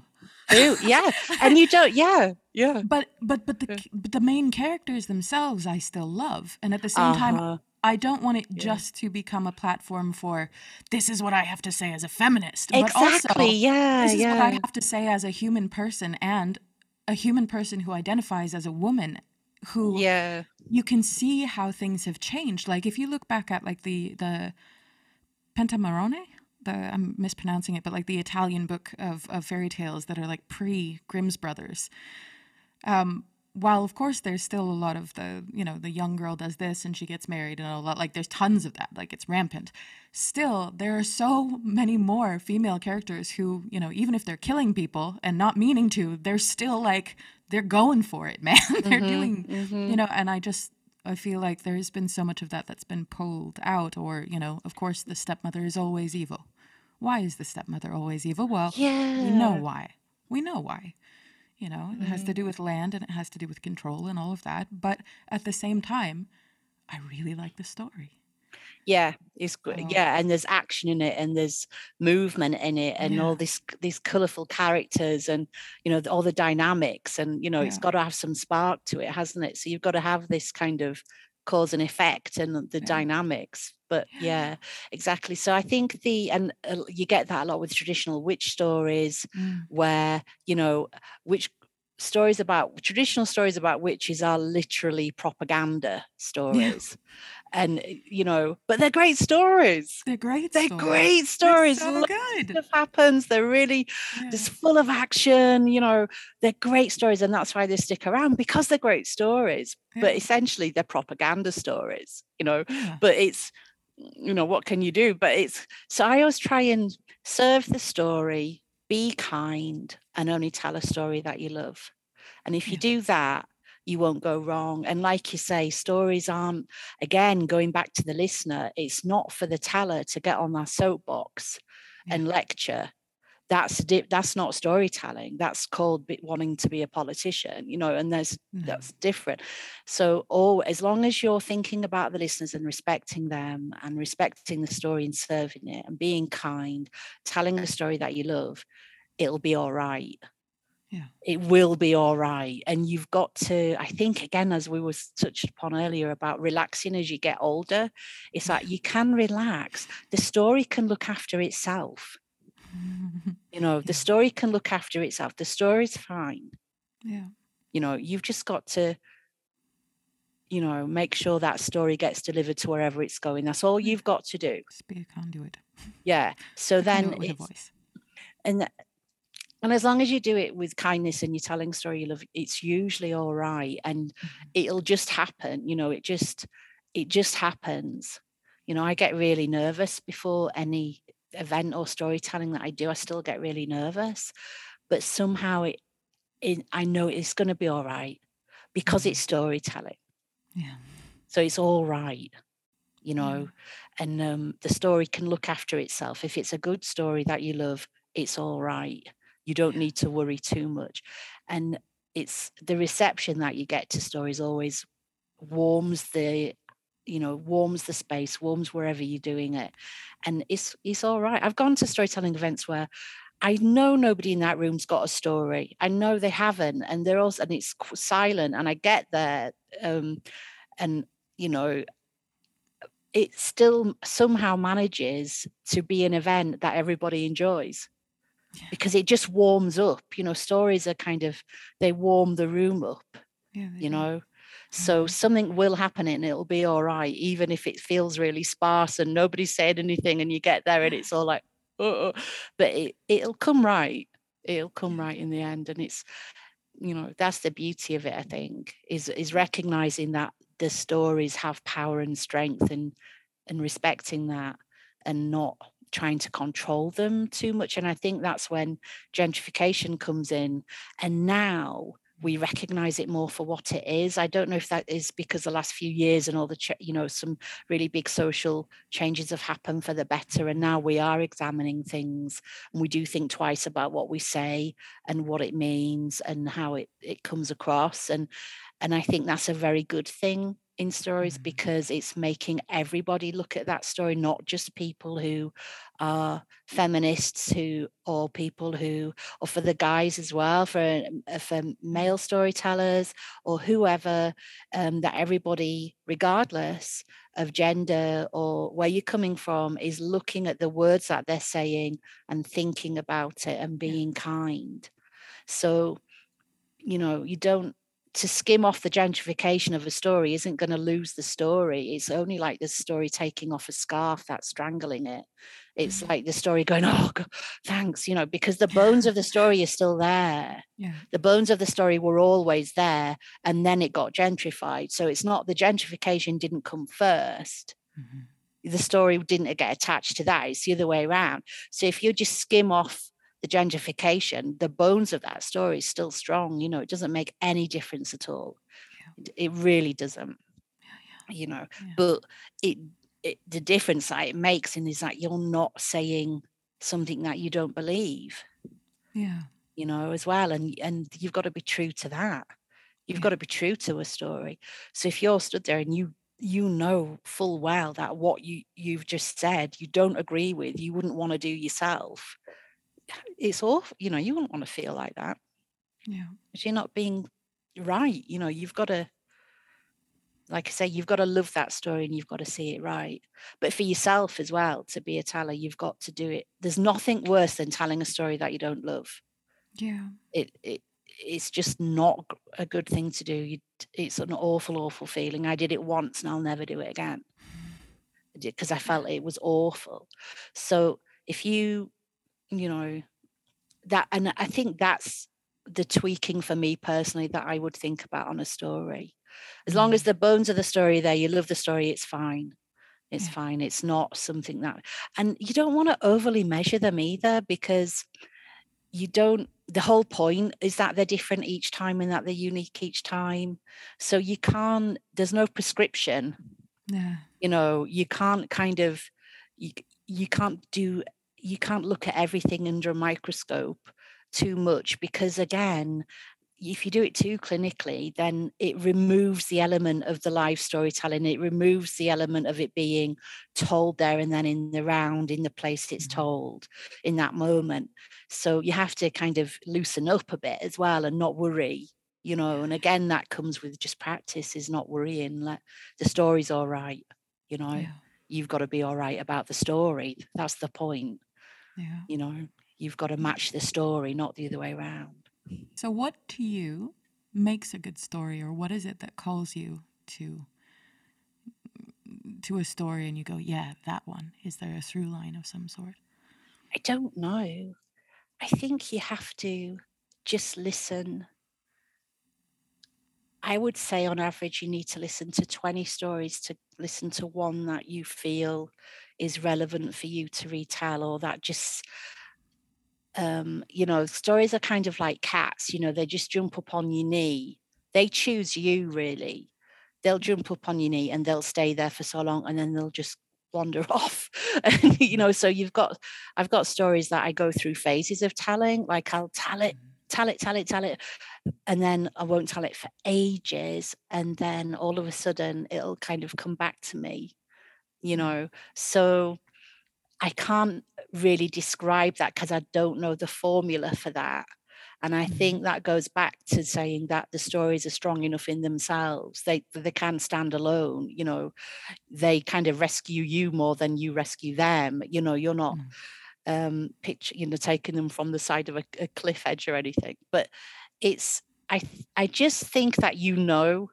[SPEAKER 2] Ooh, yeah. And you don't, yeah. Yeah.
[SPEAKER 1] But but but the but the main characters themselves I still love. And at the same uh-huh. time I don't want it yeah. just to become a platform for this is what I have to say as a feminist.
[SPEAKER 2] Exactly. But also, yeah.
[SPEAKER 1] This is
[SPEAKER 2] yeah.
[SPEAKER 1] what I have to say as a human person and a human person who identifies as a woman who
[SPEAKER 2] yeah.
[SPEAKER 1] you can see how things have changed. Like if you look back at like the the pentamerone the i'm mispronouncing it but like the italian book of of fairy tales that are like pre grimm's brothers um while of course there's still a lot of the you know the young girl does this and she gets married and a lot like there's tons of that like it's rampant still there are so many more female characters who you know even if they're killing people and not meaning to they're still like they're going for it, man. they're mm-hmm, doing, mm-hmm. you know, and I just, I feel like there's been so much of that that's been pulled out, or, you know, of course, the stepmother is always evil. Why is the stepmother always evil? Well, yeah. we know why. We know why. You know, it has to mm-hmm. do with land and it has to do with control and all of that. But at the same time, I really like the story
[SPEAKER 2] yeah it's good oh. yeah and there's action in it and there's movement in it and yeah. all this these colorful characters and you know all the dynamics and you know yeah. it's got to have some spark to it hasn't it so you've got to have this kind of cause and effect and the yeah. dynamics but yeah exactly so i think the and uh, you get that a lot with traditional witch stories mm. where you know witch stories about traditional stories about witches are literally propaganda stories and eh, you know but they're great stories
[SPEAKER 1] they're great
[SPEAKER 2] they're stories. great stories
[SPEAKER 1] they're so good
[SPEAKER 2] stuff happens they're really yeah. just full of action you know they're great stories and that's why they stick around because they're great stories yeah. but essentially they're propaganda stories you know but it's you know what can you do but it's so i always try and serve the story be kind and only tell a story that you love and if you do that you won't go wrong. And like you say, stories aren't, again, going back to the listener, it's not for the teller to get on their soapbox and lecture. That's that's not storytelling. That's called wanting to be a politician, you know. And there's mm. that's different. So, all as long as you're thinking about the listeners and respecting them, and respecting the story and serving it, and being kind, telling a story that you love, it'll be all right
[SPEAKER 1] yeah.
[SPEAKER 2] it will be all right and you've got to i think again as we was touched upon earlier about relaxing as you get older it's like you can relax the story can look after itself you know the story can look after itself. The story's fine.
[SPEAKER 1] Yeah.
[SPEAKER 2] You know you've just got to you know make sure that story gets delivered to wherever it's going. That's all you've got to do.
[SPEAKER 1] Just be a conduit.
[SPEAKER 2] Yeah. So then and and as long as you do it with kindness and you're telling story you love it's usually all right and mm-hmm. it'll just happen. You know it just it just happens. You know, I get really nervous before any event or storytelling that I do. I still get really nervous, but somehow it, it I know it's going to be all right because it's mm-hmm. storytelling.
[SPEAKER 1] Yeah.
[SPEAKER 2] So it's all right, you know, yeah. and um, the story can look after itself. If it's a good story that you love, it's all right. You don't need to worry too much. And it's the reception that you get to stories always warms the you know warms the space warms wherever you're doing it and it's it's all right. I've gone to storytelling events where i know nobody in that room's got a story. I know they haven't and they're also and it's silent and i get there um and you know it still somehow manages to be an event that everybody enjoys yeah. because it just warms up you know stories are kind of they warm the room up yeah, you know so something will happen and it'll be all right, even if it feels really sparse and nobody said anything and you get there and it's all like, oh, but it, it'll come right. It'll come right in the end. And it's, you know, that's the beauty of it, I think, is is recognizing that the stories have power and strength and and respecting that and not trying to control them too much. And I think that's when gentrification comes in. And now we recognize it more for what it is. I don't know if that is because the last few years and all the, ch- you know, some really big social changes have happened for the better. And now we are examining things and we do think twice about what we say and what it means and how it, it comes across. And, and I think that's a very good thing in stories mm. because it's making everybody look at that story, not just people who are feminists who or people who or for the guys as well for uh, for male storytellers or whoever um, that everybody regardless of gender or where you're coming from is looking at the words that they're saying and thinking about it and being kind. So you know you don't to skim off the gentrification of a story isn't going to lose the story. It's only like the story taking off a scarf that's strangling it. It's mm-hmm. like the story going, oh, God, thanks, you know, because the bones of the story are still there.
[SPEAKER 1] Yeah.
[SPEAKER 2] The bones of the story were always there, and then it got gentrified. So it's not the gentrification didn't come 1st mm-hmm. The story didn't get attached to that. It's the other way around. So if you just skim off the gentrification, the bones of that story is still strong. You know, it doesn't make any difference at all. Yeah. It, really doesn't. Yeah, yeah. You know, but it, it the difference that it makes in is that you're not saying something that you don't believe.
[SPEAKER 1] Yeah.
[SPEAKER 2] You know, as well. And and you've got to be true to that. You've got to be true to a story. So if you're stood there and you you know full well that what you you've just said you don't agree with you wouldn't want to do yourself it's awful. You know, you wouldn't want to feel like that.
[SPEAKER 1] Yeah.
[SPEAKER 2] Because you're not being right. You know, you've got to, like I say, you've got to love that story and you've got to see it right. But for yourself as well, to be a teller, you've got to do it. There's nothing worse than telling a story that you don't love.
[SPEAKER 1] Yeah.
[SPEAKER 2] It it it's just not a good thing to do. You, it's an awful, awful feeling. I did it once and I'll never do it again because I felt it was awful. So if you you know that and i think that's the tweaking for me personally that i would think about on a story. As long as mm. the bones of the story there you love the story it's fine. It's yeah. fine it's not something that and you don't want to overly measure them either because you don't the whole point is that they're different each time and that they're unique each time. So you can't there's no prescription.
[SPEAKER 1] Yeah.
[SPEAKER 2] You know you can't kind of you, you can't do you can't look at everything under a microscope too much because again if you do it too clinically then it removes the element of the live storytelling. It removes the element of it being told there and then in the round in the place it's mm-hmm. told in that moment. So you have to kind of loosen up a bit as well and not worry you know and again that comes with just practice is not worrying. Let the story's all right you know? Yeah. you've got to be all right about the story. That's the point
[SPEAKER 1] yeah.
[SPEAKER 2] You know, you've got to match the story, not the other way around.
[SPEAKER 1] So, what to you makes a good story, or what is it that calls you to to a story, and you go, "Yeah, that one." Is there a through line of some sort?
[SPEAKER 2] I don't know. I think you have to just listen I would say on average, you need to listen to 20 stories to listen to one that you feel is relevant for you to retell or that just um, you know, stories are kind of like cats, you know, they just jump up on your knee. They choose you really. They'll jump up on your knee and they'll stay there for so long and then they'll just wander off. and, you know, so you've got I've got stories that I go through phases of telling, like I'll tell it, tell it, tell it, tell it. And then I won't tell it for ages. And then all of a sudden it'll kind of come back to me, you know. So I can't really describe that because I don't know the formula for that. And I mm-hmm. think that goes back to saying that the stories are strong enough in themselves. They they can stand alone. You know, they kind of rescue you more than you rescue them. You know, you're not mm. Um picture, you know, taking them from the side of a, a cliff edge or anything. But it's I I just think that you know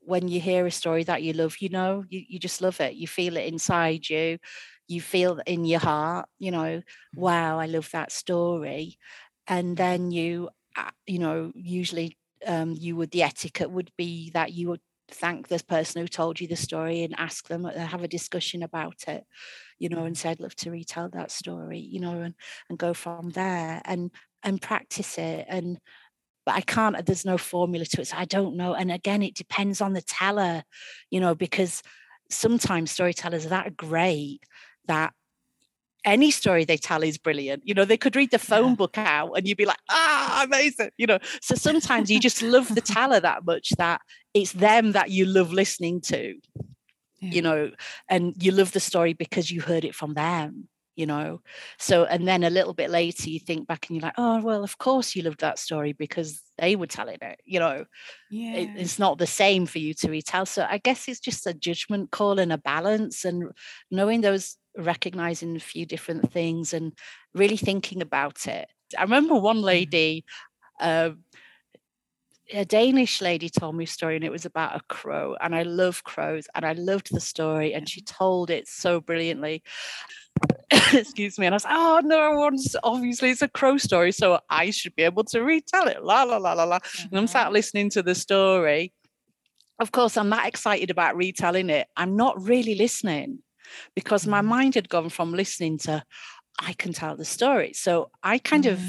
[SPEAKER 2] when you hear a story that you love, you know, you, you just love it. You feel it inside you you feel in your heart, you know, mm-hmm. wow, I love that story. And then you, uh, you know, usually um, you would, the etiquette would be that you would thank this person who told you the story and ask them, uh, have a discussion about it, you know, and mm-hmm. said, love to retell that story, you know, and, and go from there and, and practice it. And, but I can't, there's no formula to it. So I don't know. And again, it depends on the teller, you know, because sometimes storytellers are that great that any story they tell is brilliant. You know, they could read the phone yeah. book out and you'd be like, ah, amazing. You know, so sometimes you just love the teller that much that it's them that you love listening to, yeah. you know, and you love the story because you heard it from them you know so and then a little bit later you think back and you're like oh well of course you loved that story because they were telling it you know yeah. It, it's not the same for you to retell so i guess it's just a judgment call and a balance and knowing those recognizing a few different things and really thinking about it. I remember one lady, uh, a Danish lady told me a story and it was about a crow and I love crows and I loved the story and she told it so brilliantly. Excuse me. And I was oh no, one's obviously it's a crow story, so I should be able to retell it. La la la la la. Mm-hmm. And I'm sat mm-hmm. listening to the story. Of course, I'm that excited about retelling it. I'm not really listening because my mm. mind had gone from listening to I can tell the story. So I kind mm. of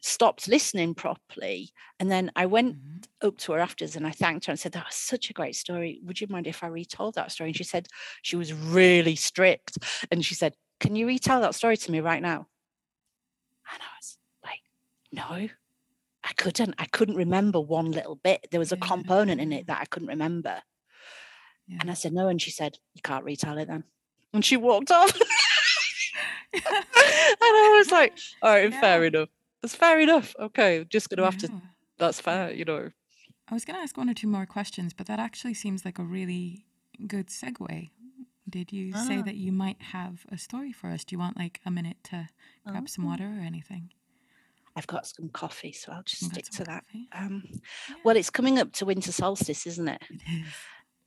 [SPEAKER 2] stopped listening properly. And then I went mm. up to her afterwards and I thanked her and said, That was such a great story. Would you mind if I retold that story? And she said, She was really strict. And she said, Can you retell that story to me right now? And I was like, No, I couldn't. I couldn't remember one little bit. There was a component in it that I couldn't remember. Yeah. And I said, No. And she said, You can't retell it then and she walked off. and I was like, all right, yeah. fair enough. That's fair enough. Okay, just gonna have to. That's fair, you know.
[SPEAKER 1] I was gonna ask one or two more questions, but that actually seems like a really good segue. Did you ah. say that you might have a story for us? Do you want like a minute to grab oh. some water or anything?
[SPEAKER 2] I've got some coffee, so I'll just stick to that. Um, yeah. Well, it's coming up to winter solstice, isn't it? It is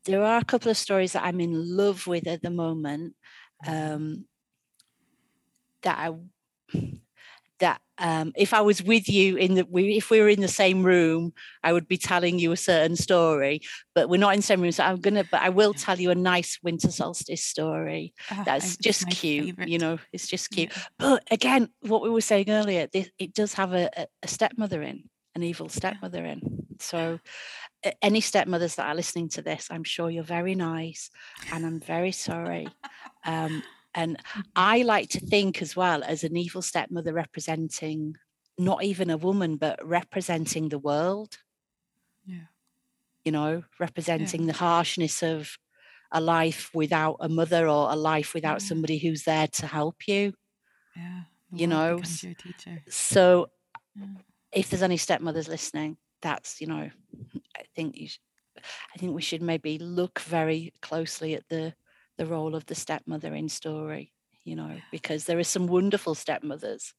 [SPEAKER 2] there are a couple of stories that I'm in love with at the moment. Mm-hmm. Um, that I that um, if I was with you in the we, if we were in the same room, I would be telling you a certain story. But we're not in the same room, so I'm gonna. But I will tell you a nice winter solstice story. Oh, that's just cute. Favorite. You know, it's just cute. Yeah. But again, what we were saying earlier, this, it does have a, a stepmother in, an evil stepmother in. So any stepmothers that are listening to this, I'm sure you're very nice and I'm very sorry. Um, and mm-hmm. I like to think as well as an evil stepmother representing not even a woman, but representing the world.
[SPEAKER 1] Yeah.
[SPEAKER 2] You know, representing yeah. the harshness of a life without a mother or a life without yeah. somebody who's there to help you.
[SPEAKER 1] Yeah.
[SPEAKER 2] You know, so yeah. if there's any stepmothers listening, that's, you know, I think you I think we should maybe look very closely at the the role of the stepmother in story, you know, because there are some wonderful stepmothers,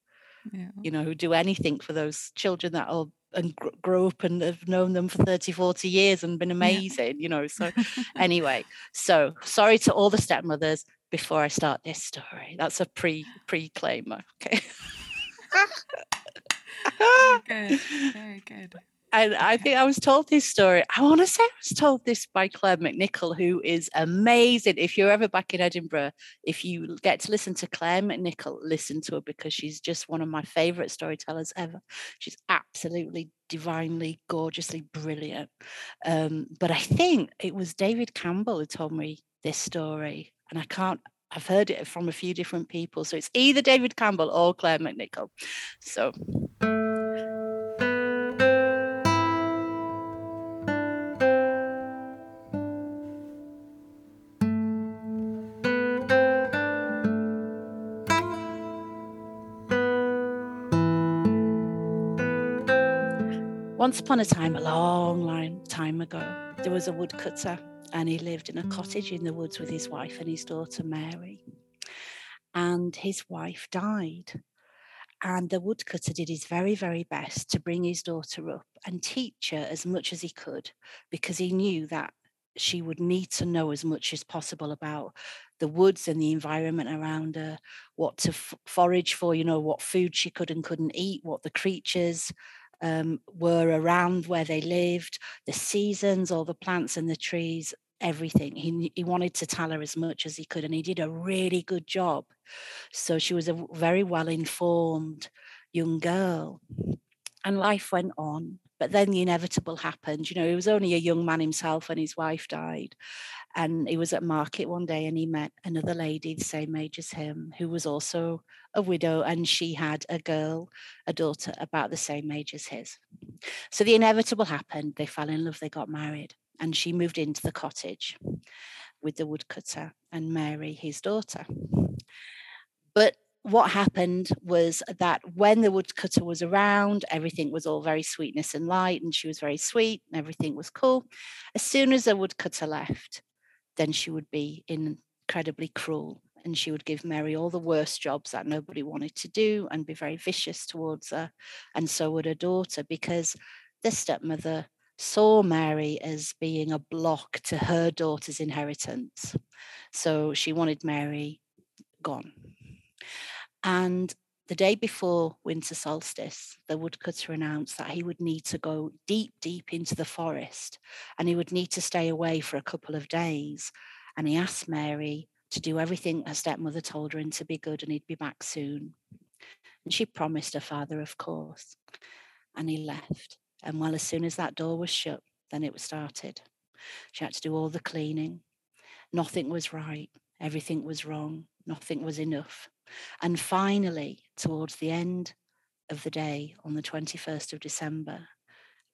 [SPEAKER 2] yeah. you know, who do anything for those children that are and gr- grow up and have known them for 30 40 years and been amazing yeah. you know so anyway so sorry to all the stepmothers before i start this story. That's a pre pre claimer okay.
[SPEAKER 1] Very good very good
[SPEAKER 2] and I think I was told this story. I want to say I was told this by Claire McNichol, who is amazing. If you're ever back in Edinburgh, if you get to listen to Claire McNichol, listen to her because she's just one of my favorite storytellers ever. She's absolutely divinely, gorgeously brilliant. Um, but I think it was David Campbell who told me this story, and I can't. I've heard it from a few different people, so it's either David Campbell or Claire McNichol. So. Once upon a time, a long, long time ago, there was a woodcutter and he lived in a cottage in the woods with his wife and his daughter Mary. And his wife died. And the woodcutter did his very, very best to bring his daughter up and teach her as much as he could because he knew that she would need to know as much as possible about the woods and the environment around her, what to f- forage for, you know, what food she could and couldn't eat, what the creatures um, were around where they lived, the seasons, all the plants and the trees, everything. He, he wanted to tell her as much as he could, and he did a really good job. So she was a very well informed young girl. And life went on. But then the inevitable happened. You know, he was only a young man himself when his wife died. And he was at market one day and he met another lady the same age as him, who was also a widow, and she had a girl, a daughter about the same age as his. So the inevitable happened. They fell in love, they got married, and she moved into the cottage with the woodcutter and Mary, his daughter. But what happened was that when the woodcutter was around, everything was all very sweetness and light, and she was very sweet, and everything was cool. As soon as the woodcutter left, then she would be incredibly cruel and she would give Mary all the worst jobs that nobody wanted to do and be very vicious towards her. And so would her daughter, because the stepmother saw Mary as being a block to her daughter's inheritance. So she wanted Mary gone. And the day before winter solstice, the woodcutter announced that he would need to go deep, deep into the forest and he would need to stay away for a couple of days. And he asked Mary to do everything her stepmother told her and to be good and he'd be back soon. And she promised her father, of course. And he left. And well, as soon as that door was shut, then it was started. She had to do all the cleaning. Nothing was right. Everything was wrong. Nothing was enough. And finally, towards the end of the day on the 21st of December,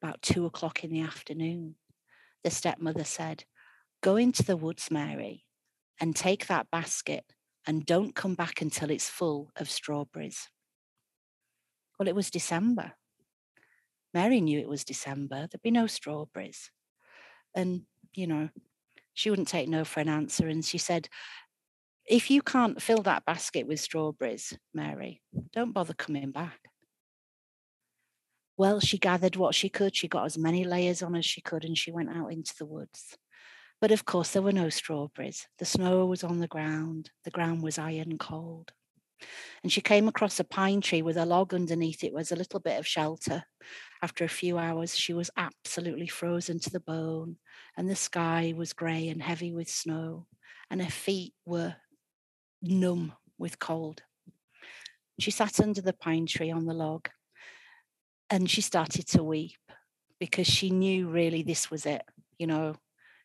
[SPEAKER 2] about two o'clock in the afternoon, the stepmother said, Go into the woods, Mary, and take that basket and don't come back until it's full of strawberries. Well, it was December. Mary knew it was December. There'd be no strawberries. And, you know, she wouldn't take no for an answer. And she said, if you can't fill that basket with strawberries, Mary, don't bother coming back. Well, she gathered what she could. She got as many layers on as she could and she went out into the woods. But of course, there were no strawberries. The snow was on the ground. The ground was iron cold. And she came across a pine tree with a log underneath it was a little bit of shelter. After a few hours, she was absolutely frozen to the bone, and the sky was grey and heavy with snow, and her feet were numb with cold. She sat under the pine tree on the log and she started to weep because she knew really this was it. You know,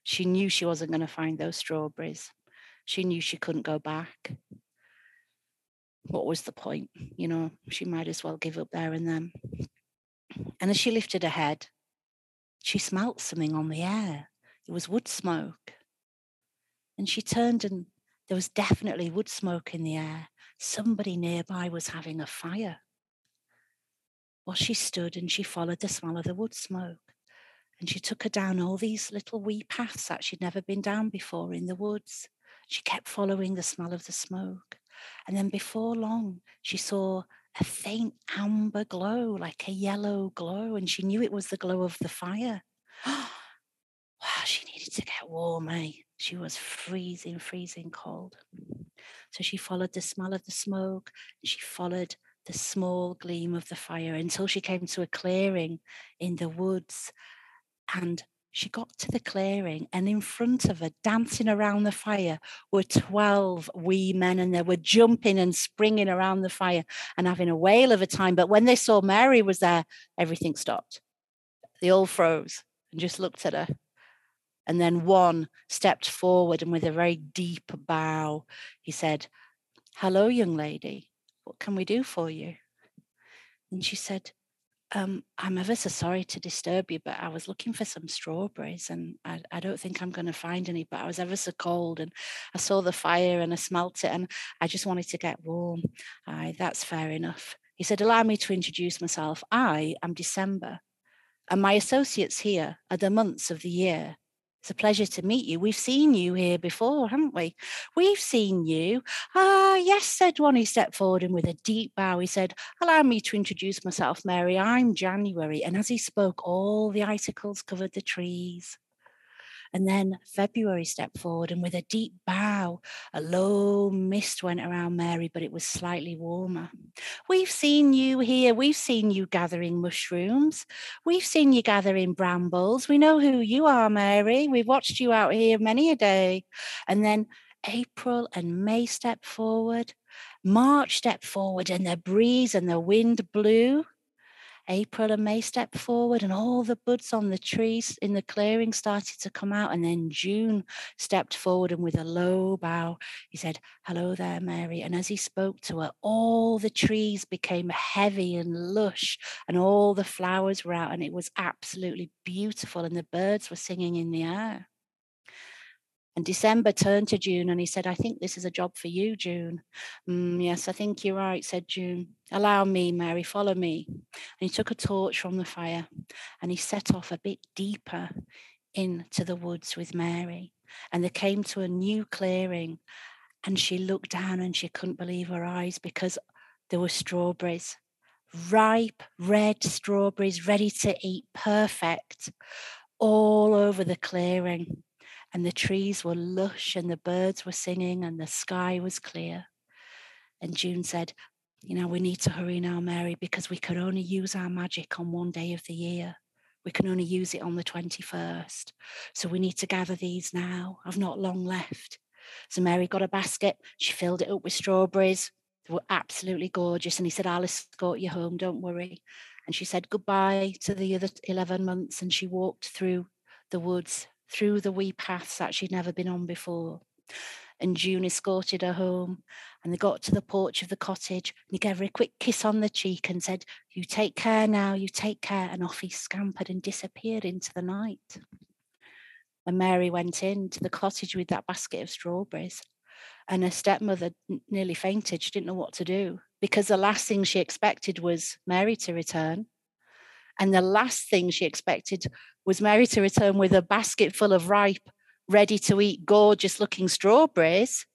[SPEAKER 2] she knew she wasn't going to find those strawberries. She knew she couldn't go back. What was the point? You know, she might as well give up there and then. And as she lifted her head, she smelt something on the air. It was wood smoke. And she turned and there was definitely wood smoke in the air. Somebody nearby was having a fire. Well, she stood and she followed the smell of the wood smoke. And she took her down all these little wee paths that she'd never been down before in the woods. She kept following the smell of the smoke. And then before long, she saw a faint amber glow, like a yellow glow, and she knew it was the glow of the fire. wow, she needed to get warm, eh? She was freezing, freezing cold. So she followed the smell of the smoke, she followed the small gleam of the fire until she came to a clearing in the woods. And she got to the clearing, and in front of her, dancing around the fire, were 12 wee men, and they were jumping and springing around the fire and having a whale of a time. But when they saw Mary was there, everything stopped. They all froze and just looked at her. And then one stepped forward and with a very deep bow, he said, Hello, young lady. What can we do for you? And she said, um, I'm ever so sorry to disturb you, but I was looking for some strawberries and I, I don't think I'm going to find any. But I was ever so cold and I saw the fire and I smelt it and I just wanted to get warm. Aye, that's fair enough. He said, Allow me to introduce myself. I am December, and my associates here are the months of the year. It's a pleasure to meet you. We've seen you here before, haven't we? We've seen you. Ah, yes, said one. He stepped forward and with a deep bow, he said, Allow me to introduce myself, Mary. I'm January. And as he spoke, all the icicles covered the trees. And then February stepped forward and with a deep bow, a low mist went around Mary, but it was slightly warmer. We've seen you here. We've seen you gathering mushrooms. We've seen you gathering brambles. We know who you are, Mary. We've watched you out here many a day. And then April and May stepped forward. March stepped forward and the breeze and the wind blew. April and May stepped forward, and all the buds on the trees in the clearing started to come out. And then June stepped forward, and with a low bow, he said, Hello there, Mary. And as he spoke to her, all the trees became heavy and lush, and all the flowers were out, and it was absolutely beautiful. And the birds were singing in the air. And December turned to June and he said, I think this is a job for you, June. Mm, yes, I think you're right, said June. Allow me, Mary, follow me. And he took a torch from the fire and he set off a bit deeper into the woods with Mary. And they came to a new clearing and she looked down and she couldn't believe her eyes because there were strawberries, ripe red strawberries, ready to eat, perfect, all over the clearing and the trees were lush and the birds were singing and the sky was clear. And June said, You know, we need to hurry now, Mary, because we can only use our magic on one day of the year. We can only use it on the 21st. So we need to gather these now. I've not long left. So Mary got a basket. She filled it up with strawberries. They were absolutely gorgeous. And he said, I'll escort you home. Don't worry. And she said goodbye to the other 11 months. And she walked through the woods through the wee paths that she'd never been on before. And June escorted her home, and they got to the porch of the cottage. And he gave her a quick kiss on the cheek and said, You take care now, you take care. And off he scampered and disappeared into the night. And Mary went into the cottage with that basket of strawberries. And her stepmother nearly fainted. She didn't know what to do because the last thing she expected was Mary to return. And the last thing she expected was Mary to return with a basket full of ripe, ready to eat, gorgeous looking strawberries.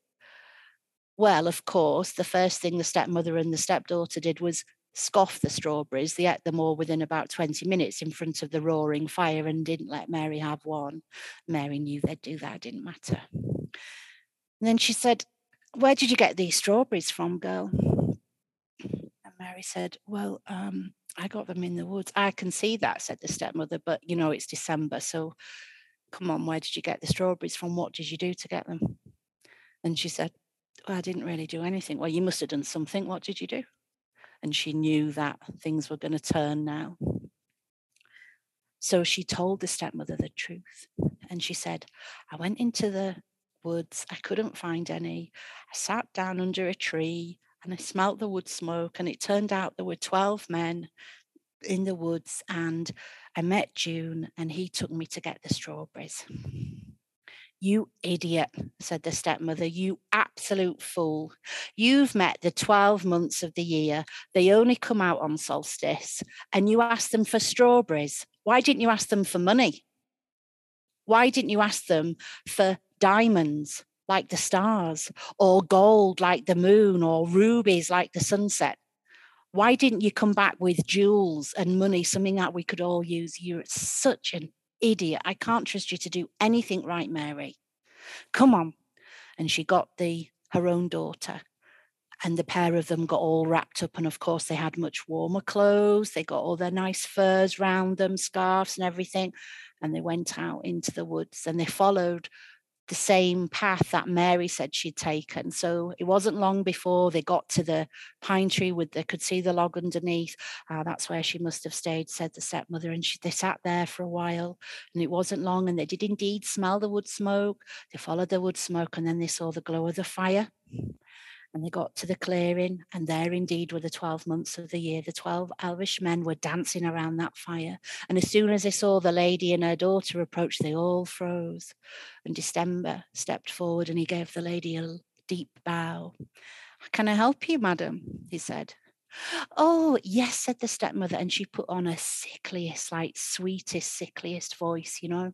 [SPEAKER 2] Well, of course, the first thing the stepmother and the stepdaughter did was scoff the strawberries. They ate them all within about 20 minutes in front of the roaring fire and didn't let Mary have one. Mary knew they'd do that, it didn't matter. And then she said, Where did you get these strawberries from, girl? And Mary said, Well, um, I got them in the woods. I can see that, said the stepmother, but you know, it's December. So come on, where did you get the strawberries from? What did you do to get them? And she said, well, I didn't really do anything. Well, you must have done something. What did you do? And she knew that things were going to turn now. So she told the stepmother the truth. And she said, I went into the woods. I couldn't find any. I sat down under a tree and I smelt the wood smoke. And it turned out there were 12 men in the woods. And I met June, and he took me to get the strawberries. You idiot, said the stepmother. You absolute fool. You've met the 12 months of the year. They only come out on solstice, and you ask them for strawberries. Why didn't you ask them for money? Why didn't you ask them for diamonds? Like the stars, or gold like the moon, or rubies like the sunset? Why didn't you come back with jewels and money, something that we could all use? You're such an idiot. I can't trust you to do anything right, Mary. Come on. And she got the her own daughter and the pair of them got all wrapped up and of course they had much warmer clothes they got all their nice furs round them scarves and everything and they went out into the woods and they followed the same path that Mary said she'd taken. So it wasn't long before they got to the pine tree with they could see the log underneath. Uh, that's where she must have stayed, said the stepmother. And she, they sat there for a while, and it wasn't long. And they did indeed smell the wood smoke. They followed the wood smoke, and then they saw the glow of the fire and they got to the clearing, and there indeed were the 12 months of the year. The 12 elvish men were dancing around that fire. And as soon as they saw the lady and her daughter approach, they all froze. And December stepped forward and he gave the lady a deep bow. Can I help you, madam? he said. Oh, yes, said the stepmother. And she put on her sickliest, like sweetest, sickliest voice, you know.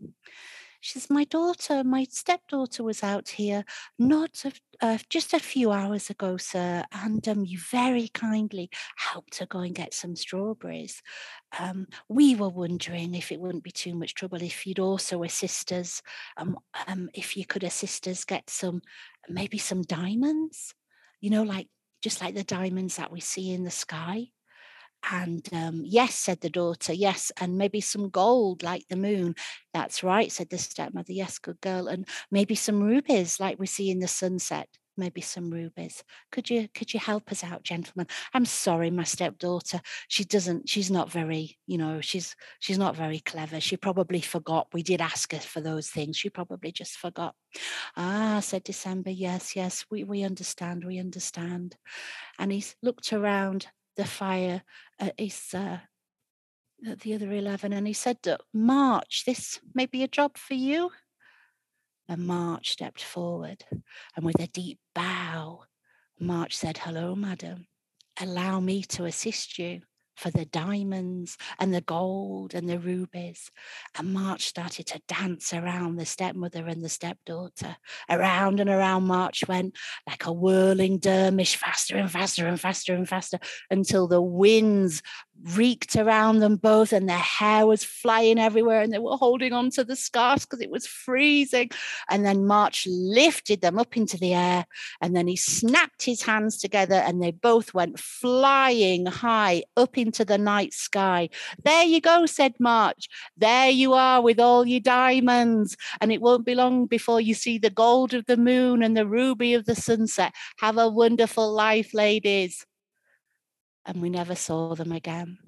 [SPEAKER 2] She says, My daughter, my stepdaughter was out here not a, uh, just a few hours ago, sir, and um, you very kindly helped her go and get some strawberries. Um, we were wondering if it wouldn't be too much trouble if you'd also assist us, um, um, if you could assist us get some, maybe some diamonds, you know, like just like the diamonds that we see in the sky. And um, yes, said the daughter, yes, and maybe some gold like the moon. That's right, said the stepmother. Yes, good girl. And maybe some rubies like we see in the sunset. Maybe some rubies. Could you could you help us out, gentlemen? I'm sorry, my stepdaughter. She doesn't, she's not very, you know, she's she's not very clever. She probably forgot. We did ask her for those things. She probably just forgot. Ah, said December. Yes, yes, we, we understand, we understand. And he looked around the fire at uh, at the other 11 and he said march this may be a job for you? And march stepped forward and with a deep bow march said hello madam allow me to assist you for the diamonds and the gold and the rubies. And March started to dance around the stepmother and the stepdaughter. Around and around March went like a whirling dervish, faster and faster and faster and faster until the winds reeked around them both and their hair was flying everywhere and they were holding on to the scarves because it was freezing. And then March lifted them up into the air and then he snapped his hands together and they both went flying high up into the night sky. There you go, said March. There you are with all your diamonds. And it won't be long before you see the gold of the moon and the ruby of the sunset. Have a wonderful life, ladies and we never saw them again.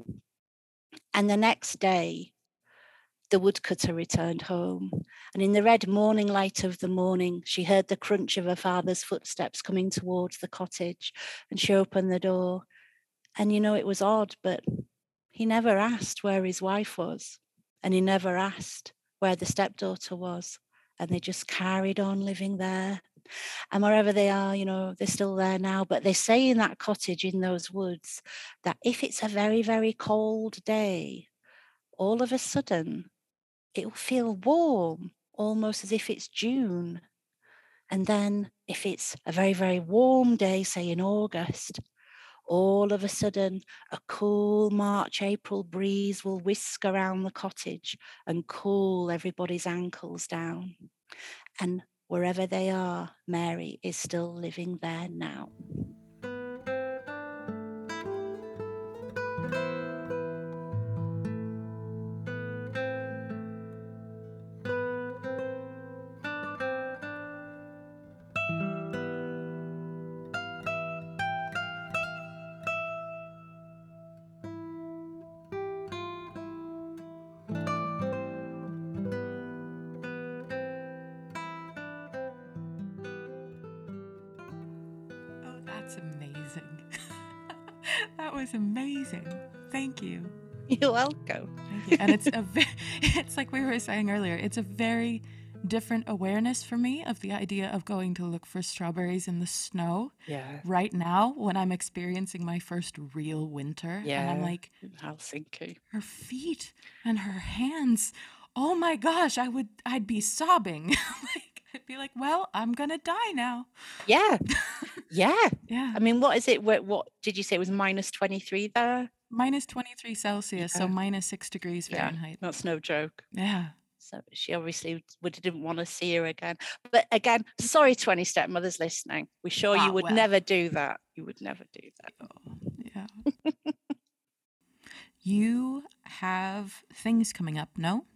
[SPEAKER 2] And the next day, the woodcutter returned home, and in the red morning light of the morning, she heard the crunch of her father's footsteps coming towards the cottage, and she opened the door. And you know, it was odd, but he never asked where his wife was, and he never asked where the stepdaughter was, and they just carried on living there and wherever they are, you know, they're still there now. But they say in that cottage in those woods that if it's a very, very cold day, all of a sudden it will feel warm, almost as if it's June. And then if it's a very, very warm day, say in August, all of a sudden a cool March, April breeze will whisk around the cottage and cool everybody's ankles down. And wherever they are, Mary is still living there now. You're welcome.
[SPEAKER 1] Thank you. And it's a it's like we were saying earlier, it's a very different awareness for me of the idea of going to look for strawberries in the snow.
[SPEAKER 2] Yeah.
[SPEAKER 1] Right now, when I'm experiencing my first real winter,
[SPEAKER 2] yeah.
[SPEAKER 1] and I'm like, how
[SPEAKER 2] Helsinki.
[SPEAKER 1] Her feet and her hands. Oh my gosh, I would I'd be sobbing. like I'd be like, well, I'm gonna die now.
[SPEAKER 2] Yeah, yeah,
[SPEAKER 1] yeah. I
[SPEAKER 2] mean, what is it? What, what did you say it was minus twenty three there?
[SPEAKER 1] Minus twenty three Celsius, yeah. so minus six degrees Fahrenheit.
[SPEAKER 2] Yeah, that's no joke.
[SPEAKER 1] Yeah.
[SPEAKER 2] So she obviously would didn't want to see her again. But again, sorry to any stepmothers listening. We're sure you would well. never do that. You would never do that.
[SPEAKER 3] Oh, yeah. you have things coming up, no?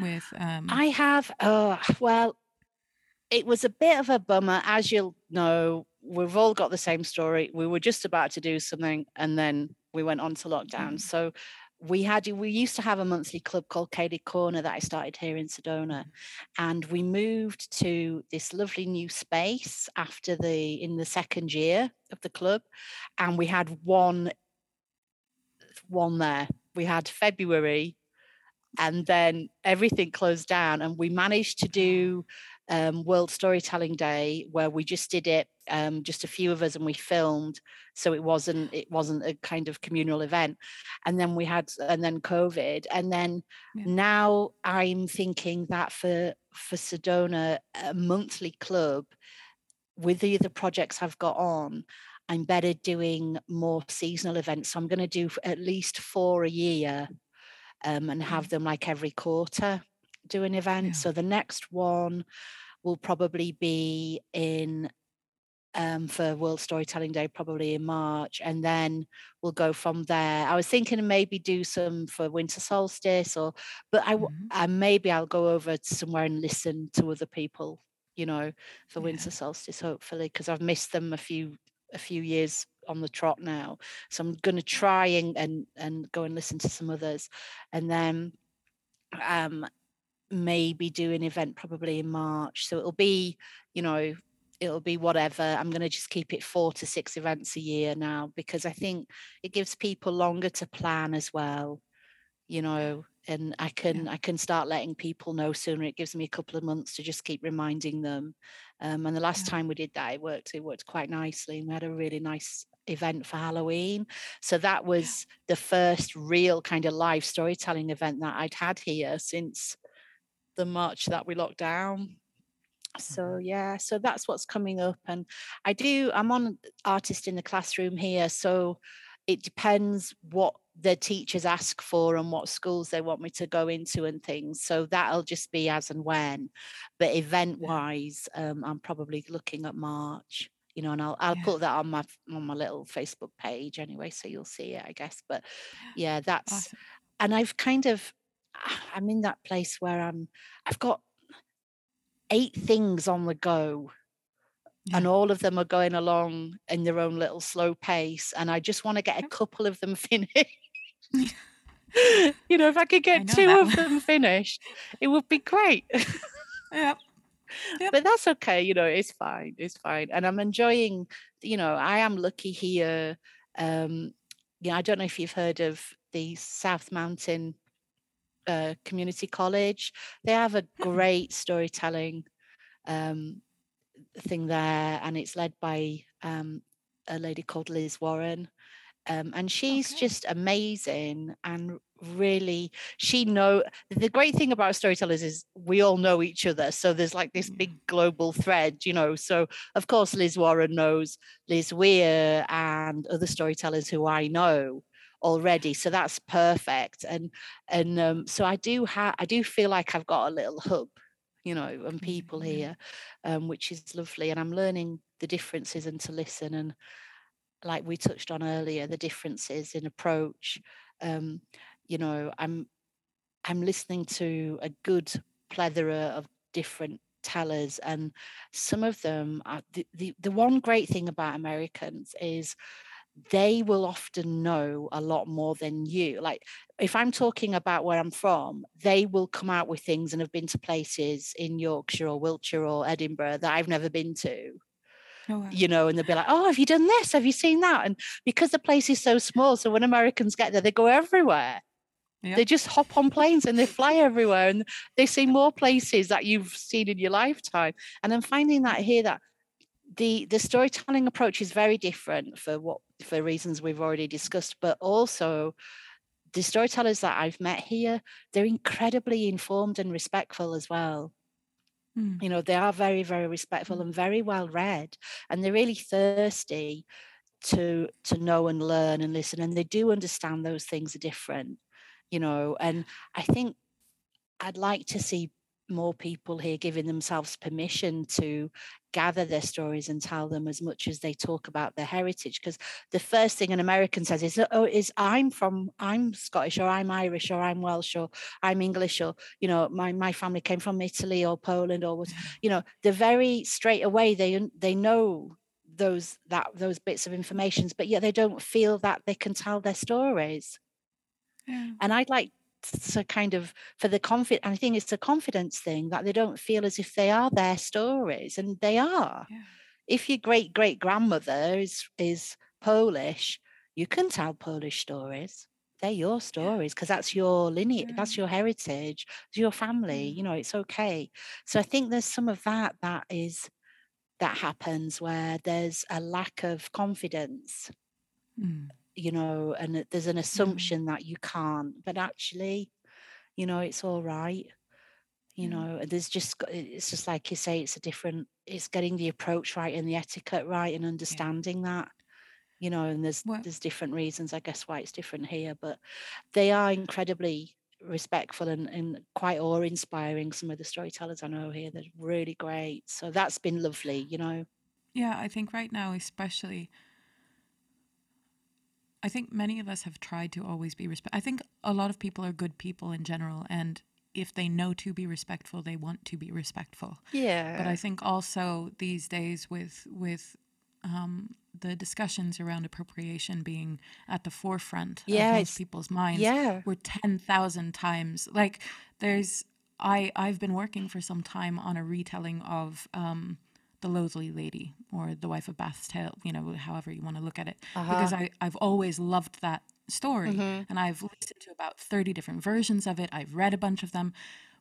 [SPEAKER 3] With um
[SPEAKER 2] I have oh well it was a bit of a bummer as you'll know we've all got the same story we were just about to do something and then we went on to lockdown mm. so we had we used to have a monthly club called Ceilidh Corner that I started here in Sedona, and we moved to this lovely new space after the in the second year of the club, and we had one one there. We had February, and then everything closed down, and we managed to do um, World Storytelling Day where we just did it, um, just a few of us, and we filmed. So it wasn't it wasn't a kind of communal event. And then we had and then COVID, and then yeah. now I'm thinking that for for Sedona a monthly club with the other projects I've got on. I'm better doing more seasonal events. So I'm going to do at least four a year um, and have them like every quarter do an event. Yeah. So the next one will probably be in um, for World Storytelling Day, probably in March, and then we'll go from there. I was thinking maybe do some for winter solstice, or but I, mm-hmm. I maybe I'll go over somewhere and listen to other people, you know, for yeah. winter solstice, hopefully, because I've missed them a few a few years on the trot now. So I'm going to try and, and and go and listen to some others, and then um maybe do an event probably in March. So it'll be, you know, it'll be whatever. I'm going to just keep it four to six events a year now because I think it gives people longer to plan as well, you know, and I can yeah. I can start letting people know sooner. It gives me a couple of months to just keep reminding them. Um, and the last yeah. time we did that, it worked. It worked quite nicely, and we had a really nice event for Halloween. So that was yeah. the first real kind of live storytelling event that I'd had here since the March that we locked down. So mm-hmm. yeah, so that's what's coming up. And I do, I'm on artist in the classroom here. So it depends what the teachers ask for and what schools they want me to go into and things. So that'll just be as and when. But event wise, um, I'm probably looking at March you know, and I'll I'll yeah. put that on my on my little Facebook page anyway, so you'll see it, I guess. But yeah, that's awesome. and I've kind of I'm in that place where I'm I've got eight things on the go yeah. and all of them are going along in their own little slow pace and I just want to get a couple of them finished. you know, if I could get I two of them finished, it would be great.
[SPEAKER 3] yeah. Yep.
[SPEAKER 2] But that's okay, you know, it's fine. It's fine. And I'm enjoying, you know, I am lucky here. Um, yeah, I don't know if you've heard of the South Mountain uh, community college. They have a hmm. great storytelling um, thing there, and it's led by um, a lady called Liz Warren. Um, and she's okay. just amazing and really she know the great thing about storytellers is we all know each other so there's like this big mm. global thread you know so of course liz warren knows liz weir and other storytellers who i know already so that's perfect and and um, so i do have i do feel like i've got a little hub you know and people mm-hmm. here um, which is lovely and i'm learning the differences and to listen and like we touched on earlier the differences in approach um, you know i'm i'm listening to a good plethora of different tellers and some of them are the, the, the one great thing about americans is they will often know a lot more than you. Like if I'm talking about where I'm from, they will come out with things and have been to places in Yorkshire or Wiltshire or Edinburgh that I've never been to. Oh, wow. You know, and they'll be like, "Oh, have you done this? Have you seen that?" And because the place is so small, so when Americans get there, they go everywhere. They just hop on planes and they fly everywhere, and they see more places that you've seen in your lifetime. And I'm finding that here that the the storytelling approach is very different for what for reasons we've already discussed, but also the storytellers that I've met here, they're incredibly informed and respectful as well. Mm. You know, they are very, very respectful mm. and very well read, and they're really thirsty to to know and learn and listen, and they do understand those things are different. You know, and I think I'd like to see more people here giving themselves permission to gather their stories and tell them as much as they talk about their heritage because the first thing an american says is oh is i'm from i'm scottish or i'm irish or i'm welsh or i'm english or you know my my family came from italy or poland or was you know they're very straight away they they know those that those bits of information but yet they don't feel that they can tell their stories yeah. and i'd like to kind of for the confidence i think it's a confidence thing that they don't feel as if they are their stories and they are. Yeah. if your great great grandmother is is polish you can tell polish stories. They're your stories because that's your lineage yeah. that's your heritage it's your family you know it's okay. So i think there's some of that that is that happens where there's a lack of confidence. Mm you know, and there's an mm-hmm. assumption that you can't, but actually, you know, it's all right. You mm. know, there's just it's just like you say, it's a different. It's getting the approach right and the etiquette right and understanding yeah. that. You know, and there's what? there's different reasons, I guess, why it's different here, but they are incredibly respectful and, and quite awe-inspiring. Some of the storytellers I know here, they're really great. So that's been lovely. You know.
[SPEAKER 1] Yeah, I think right now, especially I think many of us have tried to always be respect. I think a lot of people are good people in general, and if they know to be respectful, they want to be respectful.
[SPEAKER 2] Yeah.
[SPEAKER 1] But I think also these days with with um, the discussions around appropriation being at the forefront yeah, of most people's minds,
[SPEAKER 2] yeah.
[SPEAKER 1] we're ten thousand times like there's. I I've been working for some time on a retelling of. Um, the Loathly Lady or the Wife of Bath's Tale, you know, however you want to look at it, uh-huh. because I, I've always loved that story mm-hmm. and I've listened to about 30 different versions of it. I've read a bunch of them.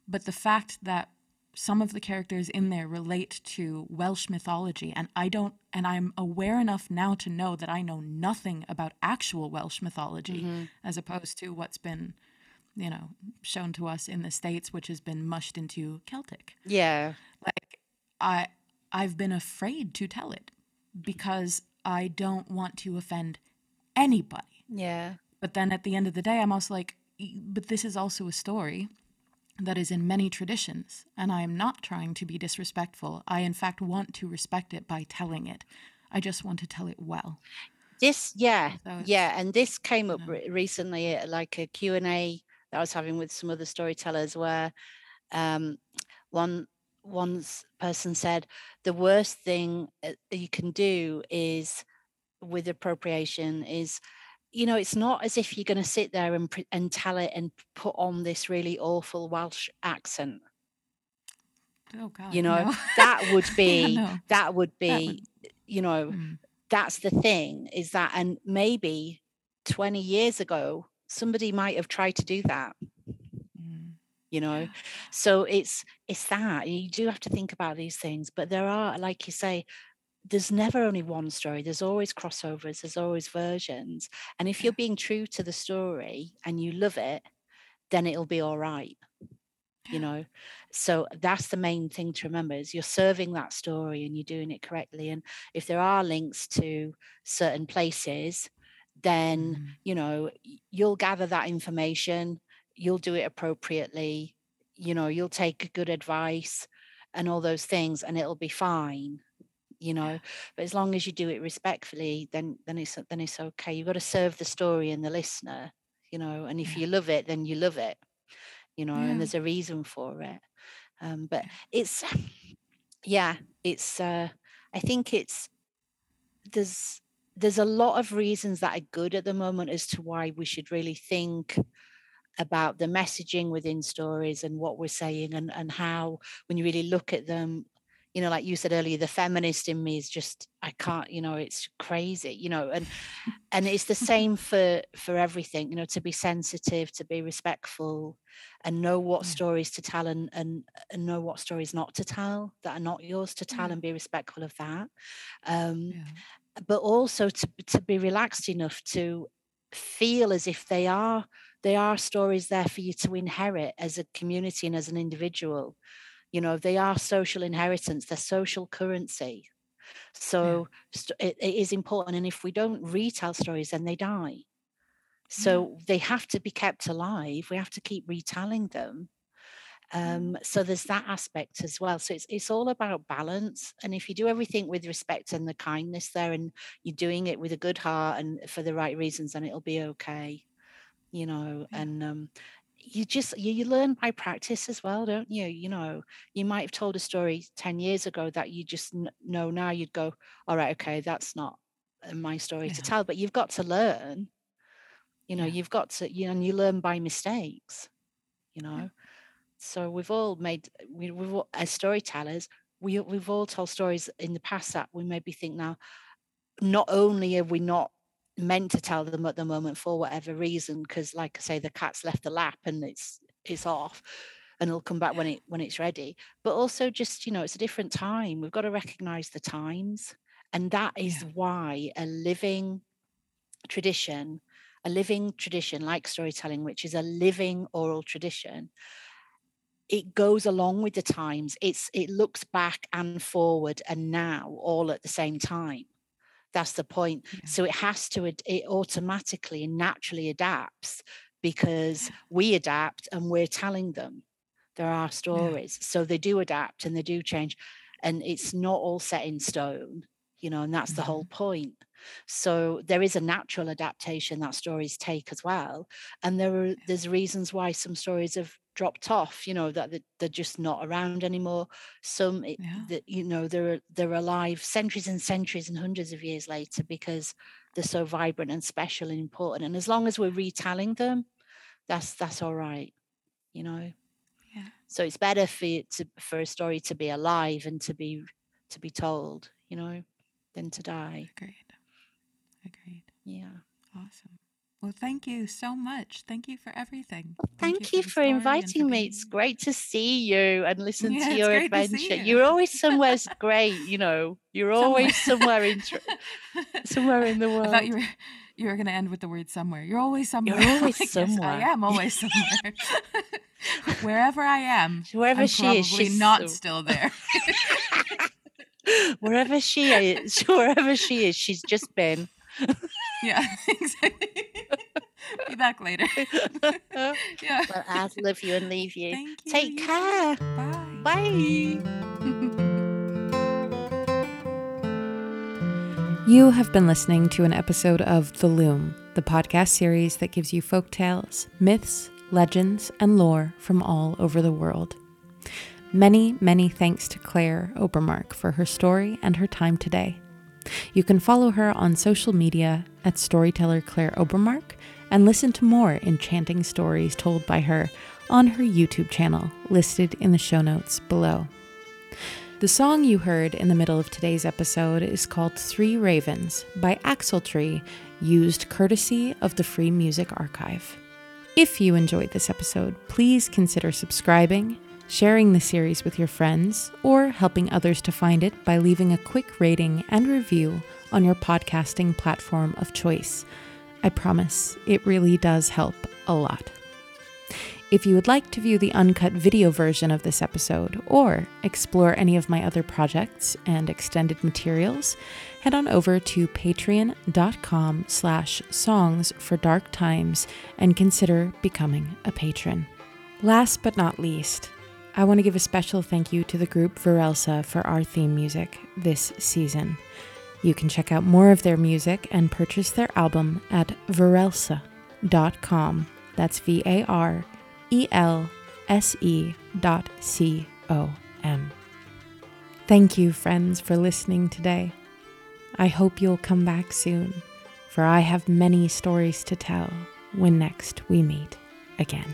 [SPEAKER 1] But the fact that some of the characters in there relate to Welsh mythology, and I don't, and I'm aware enough now to know that I know nothing about actual Welsh mythology mm-hmm. as opposed to what's been, you know, shown to us in the States, which has been mushed into Celtic.
[SPEAKER 2] Yeah.
[SPEAKER 1] Like, I, I've been afraid to tell it because I don't want to offend anybody.
[SPEAKER 2] Yeah.
[SPEAKER 1] But then at the end of the day, I'm also like, but this is also a story that is in many traditions, and I am not trying to be disrespectful. I, in fact, want to respect it by telling it. I just want to tell it well.
[SPEAKER 2] This, yeah, so yeah, and this came up re- recently, at like a Q and A that I was having with some other storytellers, where um, one one person said the worst thing uh, you can do is with appropriation is you know it's not as if you're going to sit there and and tell it and put on this really awful welsh accent
[SPEAKER 1] oh god
[SPEAKER 2] you know
[SPEAKER 1] no.
[SPEAKER 2] that would be yeah, no. that would be that would... you know mm. that's the thing is that and maybe 20 years ago somebody might have tried to do that you know? So it's it's that you do have to think about these things but there are like you say there's never only one story there's always crossovers there's always versions and if you're being true to the story and you love it then it'll be all right you know? So that's the main thing to remember is you're serving that story and you're doing it correctly and if there are links to certain places then mm. you know you'll gather that information you'll do it appropriately you know you'll take good advice and all those things and it'll be fine you know? But as long as you do it respectfully then then it's then it's okay. You've got to serve the story and the listener you know? And if yeah. you love it then you love it you know yeah. and there's a reason for it. Um but it's yeah it's uh i think it's there's there's a lot of reasons that are good at the moment as to why we should really think about the messaging within stories and what we're saying and, and how when you really look at them you know like you said earlier the feminist in me is just i can't you know it's crazy you know and and it's the same for for everything you know to be sensitive to be respectful and know what stories to tell and and, and know what stories not to tell that are not yours to tell and be respectful of that um yeah. but also to to be relaxed enough to feel as if they are they are stories there for you to inherit as a community and as an individual you know they are social inheritance they're social currency so yeah. it, it is important and if we don't retell stories then they die so yeah. they have to be kept alive we have to keep retelling them Um, so there's that aspect as well. So it's it's all about balance. And if you do everything with respect and the kindness there, and you're doing it with a good heart and for the right reasons, then it'll be okay. You know,
[SPEAKER 3] Yeah.
[SPEAKER 2] and um, you just you, you learn by practice as well, don't you? You know, you might have told a story ten years ago that you just kn- know now. You'd go, all right, okay, that's not uh, my story to tell. But you've got to learn. You know,
[SPEAKER 3] Yeah.
[SPEAKER 2] you've got to, you know, and you learn by mistakes. You know
[SPEAKER 3] Yeah.
[SPEAKER 2] so we've all made we, we've all, as storytellers we, we've all told stories in the past that we maybe think now not only are we not meant to tell them at the moment for whatever reason because like i say the cat's left the lap and it's it's off and it'll come back when it when it's ready. But also just you know it's a different time. We've got to recognize the times. And that is
[SPEAKER 3] Yeah.
[SPEAKER 2] why a living tradition a living tradition like storytelling which is a living oral tradition it goes along with the times. It's it looks back and forward and now all at the same time that's the point.
[SPEAKER 3] Yeah.
[SPEAKER 2] so it has to it automatically and naturally adapts because we adapt and we're telling them. There are stories. So they do adapt and they do change and it's not all set in stone you know and that's the mm-hmm. whole point. So there is a natural adaptation that stories take as well and there are there's reasons why some stories have dropped off you know that they- they're just not around anymore. Some
[SPEAKER 3] Yeah.
[SPEAKER 2] that you know they're they're alive centuries and centuries and hundreds of years later because they're so vibrant and special and important and as long as we're retelling them that's that's all right you know?
[SPEAKER 3] Yeah.
[SPEAKER 2] so it's better for to for a story to be alive and to be to be told you know than to die
[SPEAKER 3] Agreed. Agreed.
[SPEAKER 2] yeah
[SPEAKER 3] Awesome. Well, thank you so much. Thank you for everything.
[SPEAKER 2] Thank, you
[SPEAKER 3] the
[SPEAKER 2] for
[SPEAKER 3] and
[SPEAKER 2] inviting
[SPEAKER 3] for
[SPEAKER 2] me. It's great to see you and listen
[SPEAKER 3] Yeah,
[SPEAKER 2] to your
[SPEAKER 3] great to
[SPEAKER 2] adventure.
[SPEAKER 3] you.
[SPEAKER 2] You're always somewhere great, you know. You're always somewhere in somewhere in the world.
[SPEAKER 3] I thought you were you were going to end with the word somewhere. You're always somewhere.
[SPEAKER 2] You're always
[SPEAKER 3] Like,
[SPEAKER 2] somewhere.
[SPEAKER 3] I am always somewhere. Wherever I am,
[SPEAKER 2] Wherever
[SPEAKER 3] I'm
[SPEAKER 2] she is, she's
[SPEAKER 3] not
[SPEAKER 2] so-
[SPEAKER 3] still there.
[SPEAKER 2] Wherever she is, wherever she is, she's just been.
[SPEAKER 3] yeah, exactly. Be back later.
[SPEAKER 2] well,
[SPEAKER 3] yeah.
[SPEAKER 2] I love you and leave you.
[SPEAKER 3] Thank you.
[SPEAKER 2] Take care.
[SPEAKER 3] Bye.
[SPEAKER 2] Bye.
[SPEAKER 1] You have been listening to an episode of The Loom, the podcast series that gives you folk tales, myths, legends, and lore from all over the world. Many, many thanks to Claire Obermarck for her story and her time today. You can follow her on social media at storyteller Claire Obermarck and listen to more enchanting stories told by her on her YouTube channel, listed in the show notes below. The song you heard in the middle of today's episode is called Three Ravens by Axeltree, used courtesy of the Free Music Archive. If you enjoyed this episode, please consider subscribing, sharing the series with your friends, or helping others to find it by leaving a quick rating and review on your podcasting platform of choice. I promise it really does help a lot. If you would like to view the uncut video version of this episode or explore any of my other projects and extended materials, head on over to patreon.com slash songs for dark times and consider becoming a patron. Last but not least, I want to give a special thank you to the group Varelse for our theme music this season. You can check out more of their music and purchase their album at varelse.com. That's V A R E L S E dot C O M. Thank you, friends, for listening today. I hope you'll come back soon, for I have many stories to tell when next we meet again.